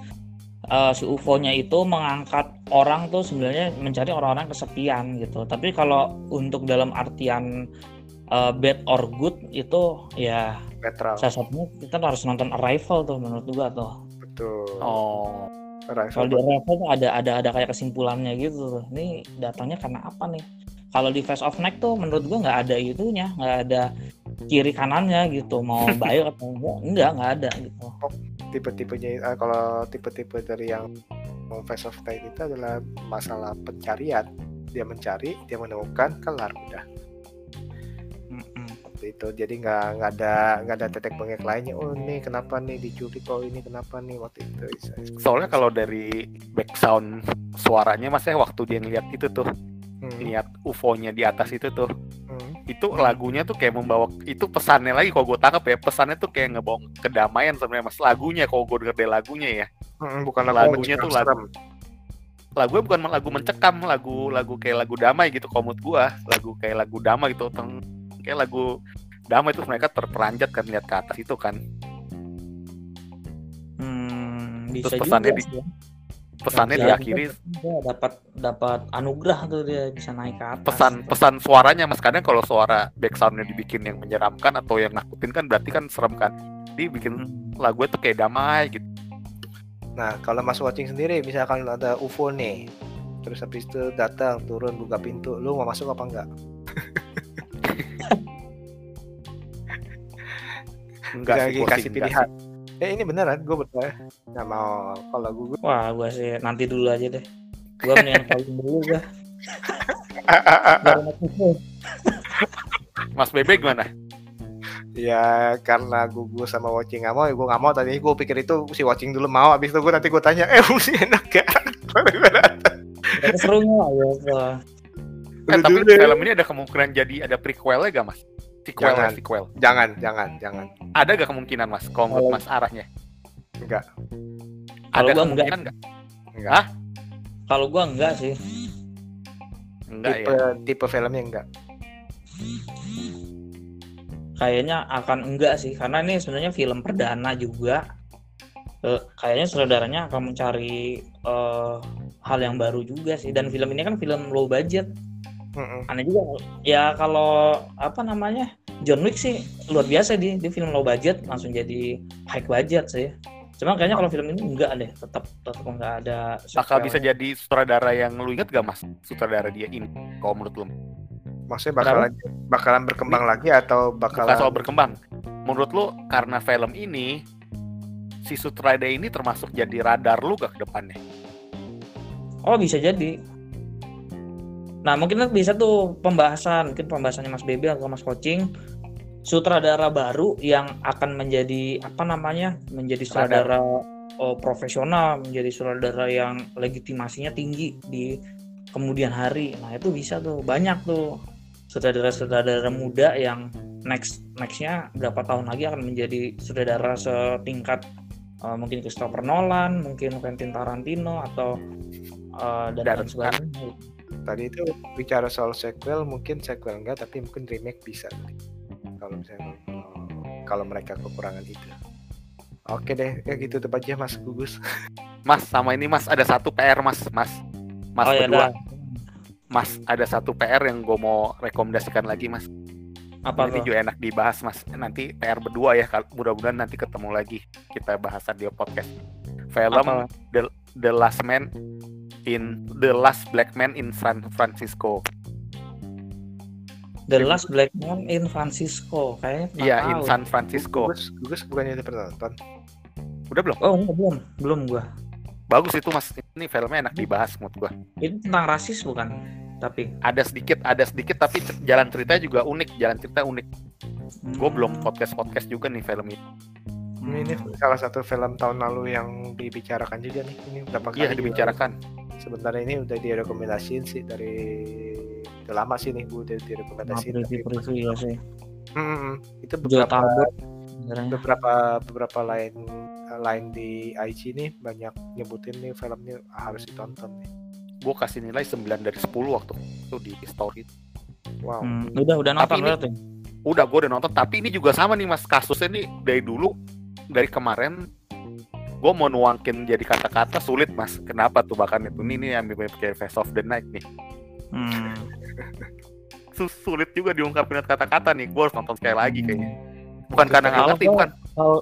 S1: eh, si UFO-nya itu mengangkat orang tuh sebenarnya mencari orang-orang kesepian gitu. Tapi kalau untuk dalam artian eh, bad or good itu ya
S3: netral
S1: salah satunya kita harus nonton Arrival tuh menurut gua tuh.
S3: betul
S4: oh
S3: Arrival
S1: Kalau di Arrival tuh ada ada ada kayak kesimpulannya gitu. Ini datangnya karena apa nih? Kalau di Face of Night tuh menurut gua nggak ada itunya, nggak ada kiri kanannya gitu. Mau baik atau enggak? Enggak, nggak ada gitu.
S3: tipe-tipenya ah, kalau tipe-tipe dari yang Face of Night itu adalah masalah pencarian dia mencari dia menemukan kelar udah seperti itu jadi nggak nggak ada nggak ada tetek bengek lainnya oh ini kenapa nih diculik oh ini kenapa nih waktu itu
S4: soalnya kalau dari back sound suaranya mas ya waktu dia ngeliat itu tuh
S3: Hmm,
S4: lihat UFO-nya di atas itu tuh
S3: hmm.
S4: itu lagunya tuh kayak membawa itu pesannya lagi kalau gue tangkap ya pesannya tuh kayak ngebawa kedamaian sebenarnya mas lagunya kalau gue denger dari lagunya ya
S3: Hmm, bukan lagu
S4: Lagunya
S3: mencekam
S4: tuh lagu-
S3: serem.
S4: lagunya bukan lagu mencekam lagu lagu kayak lagu damai gitu menurut gua lagu kayak lagu damai gitu teng kayak lagu damai terus mereka terperanjat kan lihat ke atas itu kan
S1: Hmm, bisa
S4: Terus pesannya
S1: juga
S4: di-. Pesannya
S1: Iya,
S4: diakhiri
S1: Dia dapat dapat anugerah tuh dia bisa naik ke atas.
S4: pesan pesan suaranya mas. Kadang kalau suara back soundnya dibikin yang menyeramkan atau yang nakutin kan berarti kan serem kan? Dia bikin
S1: Hmm.
S4: lagu itu kayak damai gitu.
S3: Nah kalau mas watching sendiri misalkan ada UFO nih terus habis itu datang turun buka pintu lu mau masuk apa enggak?
S4: Enggak sih
S3: kasih pilihan eh ini beneran? Gue bertanya. Nggak mau. Kalau gue
S1: Wah, gua sih nanti dulu aja deh. Gua mendingan kawin dulu
S4: sih. mas bebe gimana?
S3: Ya karena gugu sama watching nggak mau ya gue nggak mau. Tadi gue pikir itu si watching dulu mau. Abis itu gue nanti gue tanya eh sih enak gak
S1: Tapi seru nggak? Ya?
S4: Eh, tapi film ini ada kemungkinan jadi ada prequelnya gak mas sequel
S3: Jangan.
S4: sequel
S3: jangan jangan jangan
S4: ada gak kemungkinan mas kalau menurut
S1: Kalau-
S4: mas arahnya
S3: enggak
S1: Kalau
S4: ada
S1: gua
S4: kemungkinan nggak
S3: enggak
S4: Hah?
S1: Kalau gua enggak sih.
S4: enggak
S3: tipe
S4: ya
S3: tipe filmnya enggak
S1: Kayaknya akan enggak sih, karena ini sebenarnya film perdana juga. Eh, kayaknya saudaranya akan mencari eh, hal yang baru juga sih. Dan film ini kan film low budget.
S3: Mm-mm.
S1: Aneh juga. Ya kalau apa namanya John Wick sih luar biasa di di film low budget langsung jadi high budget sih. Cuma kayaknya kalau film ini enggak deh, tetap tetap enggak ada.
S4: Bakal bisa jadi sutradara yang lu inget gak mas? Sutradara dia ini, kalau menurut lu?
S3: Maksudnya bakalan bakalan berkembang lagi atau
S4: Bukan
S3: bakalan
S4: soal berkembang. Menurut lu karena film ini si sutradara ini termasuk jadi radar lu gak ke depannya?
S1: Oh bisa jadi. Nah mungkin bisa tuh pembahasan, mungkin pembahasannya Mas Bebe atau Mas Coaching sutradara baru yang akan menjadi apa namanya menjadi sutradara oh, profesional, menjadi sutradara yang legitimasinya tinggi di kemudian hari. Nah itu bisa tuh banyak tuh sutradara-sutradara muda yang next nextnya berapa tahun lagi akan menjadi sutradara setingkat uh, mungkin Christopher Nolan, mungkin Quentin Tarantino atau uh, dan
S4: Dan-
S1: sebagainya.
S3: Tadi itu bicara soal sequel mungkin sequel enggak tapi mungkin remake bisa kalau misalnya kalau, kalau mereka kekurangan itu oke deh ya gitu tuh aja mas gugus
S4: Mas sama ini mas ada satu PR mas, mas, mas
S1: oh ya
S4: berdua,
S1: dah.
S4: mas ada satu PR yang gue mau rekomendasikan lagi mas.
S1: Apa
S4: ini juga enak dibahas mas. Nanti PR berdua ya, mudah-mudahan nanti ketemu lagi kita bahasan di podcast. Film
S1: Apa?
S4: The, The Last Man in The Last Black Man in San Francisco.
S1: The Last Black Man in Francisco kayaknya
S4: Iya, in
S1: tahu.
S4: San Francisco.
S3: gugus gugus bukannya udah pernah nonton
S4: Udah belum?
S1: Oh enggak, belum, belum gua.
S4: Bagus itu mas. Ini filmnya enak dibahas menurut gua.
S1: Itu tentang rasis bukan? Tapi
S4: Ada sedikit, ada sedikit, tapi jalan ceritanya juga unik. Jalan cerita unik. Gue belum podcast podcast juga nih film ini.
S3: Ini, ini salah satu film tahun lalu yang dibicarakan juga nih ini berapa kali
S4: Iya dibicarakan.
S3: sebenarnya ini udah direkomendasiin sih dari udah lama sih nih gue udah
S1: Nah,
S3: direkomendasiin tapi-
S1: preview ya sih.
S3: Hmm, itu beberapa beberapa beberapa lain lain di IG nih banyak nyebutin nih filmnya harus ditonton nih.
S4: Gue kasih nilai 9 dari 10 waktu itu di story.
S3: Wow.
S1: Hmm, udah udah nonton
S4: Tapi ini-
S1: berarti.
S4: Udah gue udah nonton, tapi ini juga sama nih mas kasusnya nih dari dulu dari kemarin gue mau nuangkin jadi kata-kata sulit mas. Kenapa tuh bahkan itu ini nih ambil kayak Face of the Night nih.
S1: Hmm.
S4: Sulit juga diungkapin kata-kata nih. Gue harus nonton sekali lagi kayaknya. Bukan karena nggak
S1: Kalau
S4: ngerti,
S1: gua-
S4: bukan.
S1: Kalau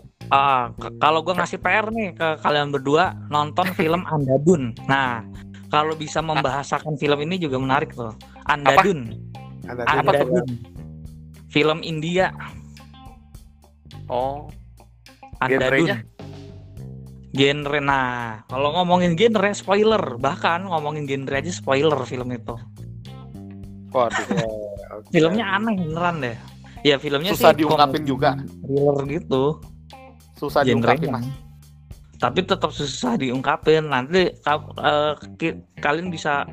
S1: k- kalau gue ngasih PR nih ke kalian berdua nonton film Andadun. Nah, kalau bisa membahasakan film ini juga menarik tuh. Andadun.
S3: Anda
S4: Apa tuh?
S1: Andadun. Film India
S4: Oh,
S1: Andadun. Genre. Nah, kalau ngomongin genre spoiler, bahkan ngomongin genre aja spoiler film itu.
S4: waduh.
S3: Oke.
S1: Filmnya aneh beneran deh. Ya filmnya
S4: Susah
S1: sih
S4: diungkapin juga.
S1: Thriller gitu.
S4: Susah diungkapin
S1: genrenya.
S4: mas.
S1: Tapi tetap susah diungkapin. Nanti ki- kalian bisa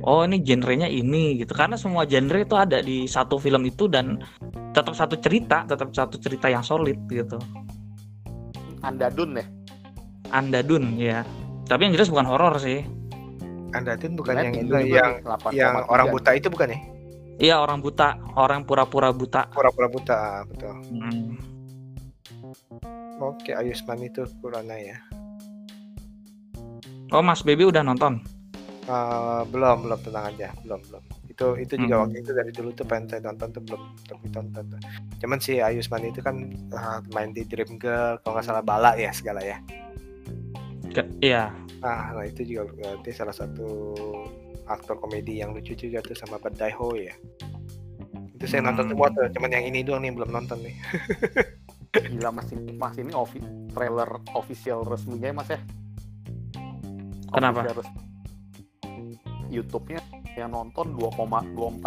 S1: oh ini genrenya ini gitu. Karena semua genre itu ada di satu film itu dan tetap satu cerita, tetap satu cerita yang solid gitu.
S4: Andadun ya.
S1: Andadun ya. Tapi yang jelas bukan horor sih.
S3: Anda tuh bukan
S4: Rating
S3: yang itu yang
S4: nih, 8,3.
S3: yang orang buta itu bukan ya?
S1: Iya orang buta, orang pura-pura buta.
S3: Pura-pura buta, ah, betul.
S1: Hmm.
S3: Oke, Ayusman itu Kurana ya.
S1: Oh Mas Baby udah nonton?
S3: Eh, belum, belum tenang aja, belum, belum. Itu itu juga
S1: Hmm.
S3: waktu itu dari dulu tuh pengen saya nonton tuh belum tapi tonton tuh. Cuman si Ayusman itu kan ah, main di Dream Girl, kalau nggak salah bala ya segala ya.
S1: Ke- Iya.
S3: Ah, nah itu juga berarti salah satu aktor komedi yang lucu juga tuh sama Bad Dai Ho ya. Itu saya nonton
S1: Hmm.
S3: semua tuh, cuman yang ini doang nih belum nonton nih.
S4: Gila mas ini, mas ini ofi- trailer official resminya ya mas ya.
S1: Kenapa?
S4: Official YouTube-nya yang nonton 2,24,8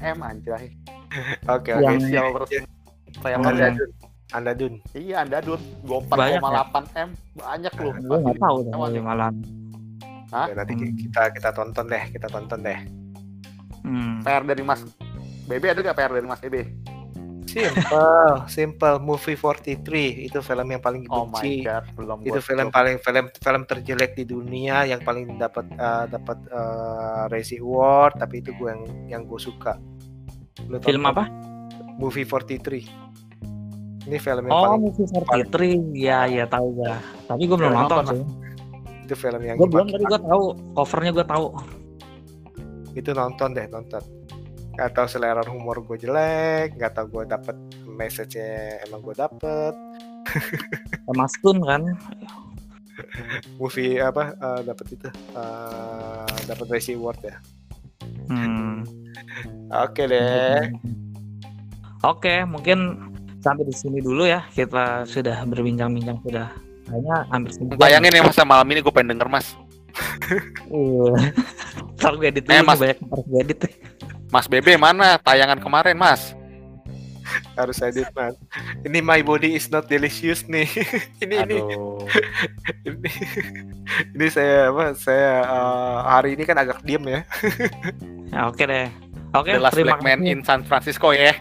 S4: m anjay.
S3: Oke, oke.
S4: Official resmi
S3: Anda
S4: trailernya.
S3: Dun. Anda Dun.
S4: Iya anda dun 24,8 m banyak loh.
S1: Gue nggak tahu deh
S4: nih.
S1: malah.
S4: Hah?
S3: Ya, nanti
S1: Hmm.
S3: kita kita tonton deh, kita tonton deh.
S1: Hmm.
S4: PR dari mas Bebe ada gak PR dari mas Bebe?
S3: Simple, simple movie 43 itu film yang paling
S4: Oh my
S3: dibenci.
S4: god belum
S3: itu film paling film film terjelek di dunia yang paling dapat eh, dapat eh, Razzie Award tapi itu gue yang yang gue suka. Lu
S1: Film apa?
S3: Movie 43. Ini film yang
S1: Oh,
S3: paling
S1: movie 43. Ya, ya tahu gua. Tapi gue belum nonton sih.
S3: itu film yang
S1: Gue belum tadi gue tahu covernya gue tahu.
S3: itu nonton deh nonton. Gak tahu selera humor gue jelek, gak tahu gue dapet message-nya emang gue dapet.
S1: Emma Stone kan
S3: movie apa uh, dapat itu uh, dapat Razzie Award ya
S1: hmm.
S3: oke deh
S1: oke mungkin sampai di sini dulu ya kita sudah berbincang-bincang sudah kayaknya hampir sejam.
S4: Bayangin ya masa malam ini gue pengen denger mas
S1: Iya. Ntar gue edit dulu
S4: Eh, Mas.
S1: banyak gue edit
S4: Mas Bebe mana tayangan kemarin mas?
S3: Harus edit man ini my body is not delicious nih. Ini ini.
S4: Aduh.
S3: Ini. Ini saya apa saya uh, hari ini kan agak diem ya.
S1: Ya, oke deh. Oke,
S4: The Last Black Man in San Francisco ya.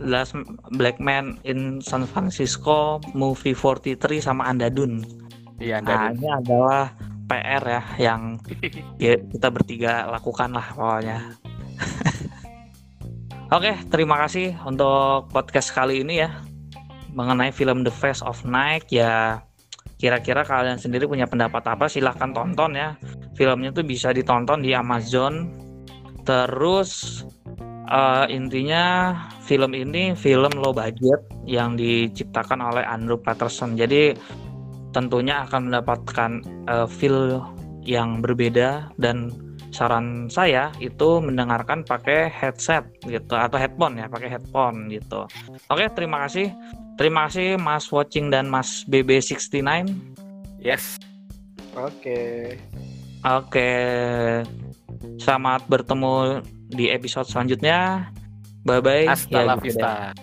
S1: Last Black Man in San Francisco, movie 43 sama Andadun.
S4: Iya
S1: Nah,
S4: Anda
S1: ini adalah PR ya yang ya, kita bertiga lakukan lah pokoknya. Oke, terima kasih untuk podcast kali ini ya mengenai film The Face of Night ya. Kira-kira kalian sendiri punya pendapat apa? Silahkan tonton ya. Filmnya tuh bisa ditonton di Amazon. Terus eh, intinya film ini film low budget yang diciptakan oleh Andrew Patterson. Jadi tentunya akan mendapatkan eh, feel yang berbeda dan saran saya itu mendengarkan pakai headset gitu atau headphone ya, pakai headphone gitu. Oke, terima kasih. Terima kasih Mas Watching dan Mas BB69.
S4: Yes
S3: oke
S1: Oke. Selamat bertemu di episode selanjutnya. Bye bye.
S4: Hasta la
S1: gitu deh.
S4: vista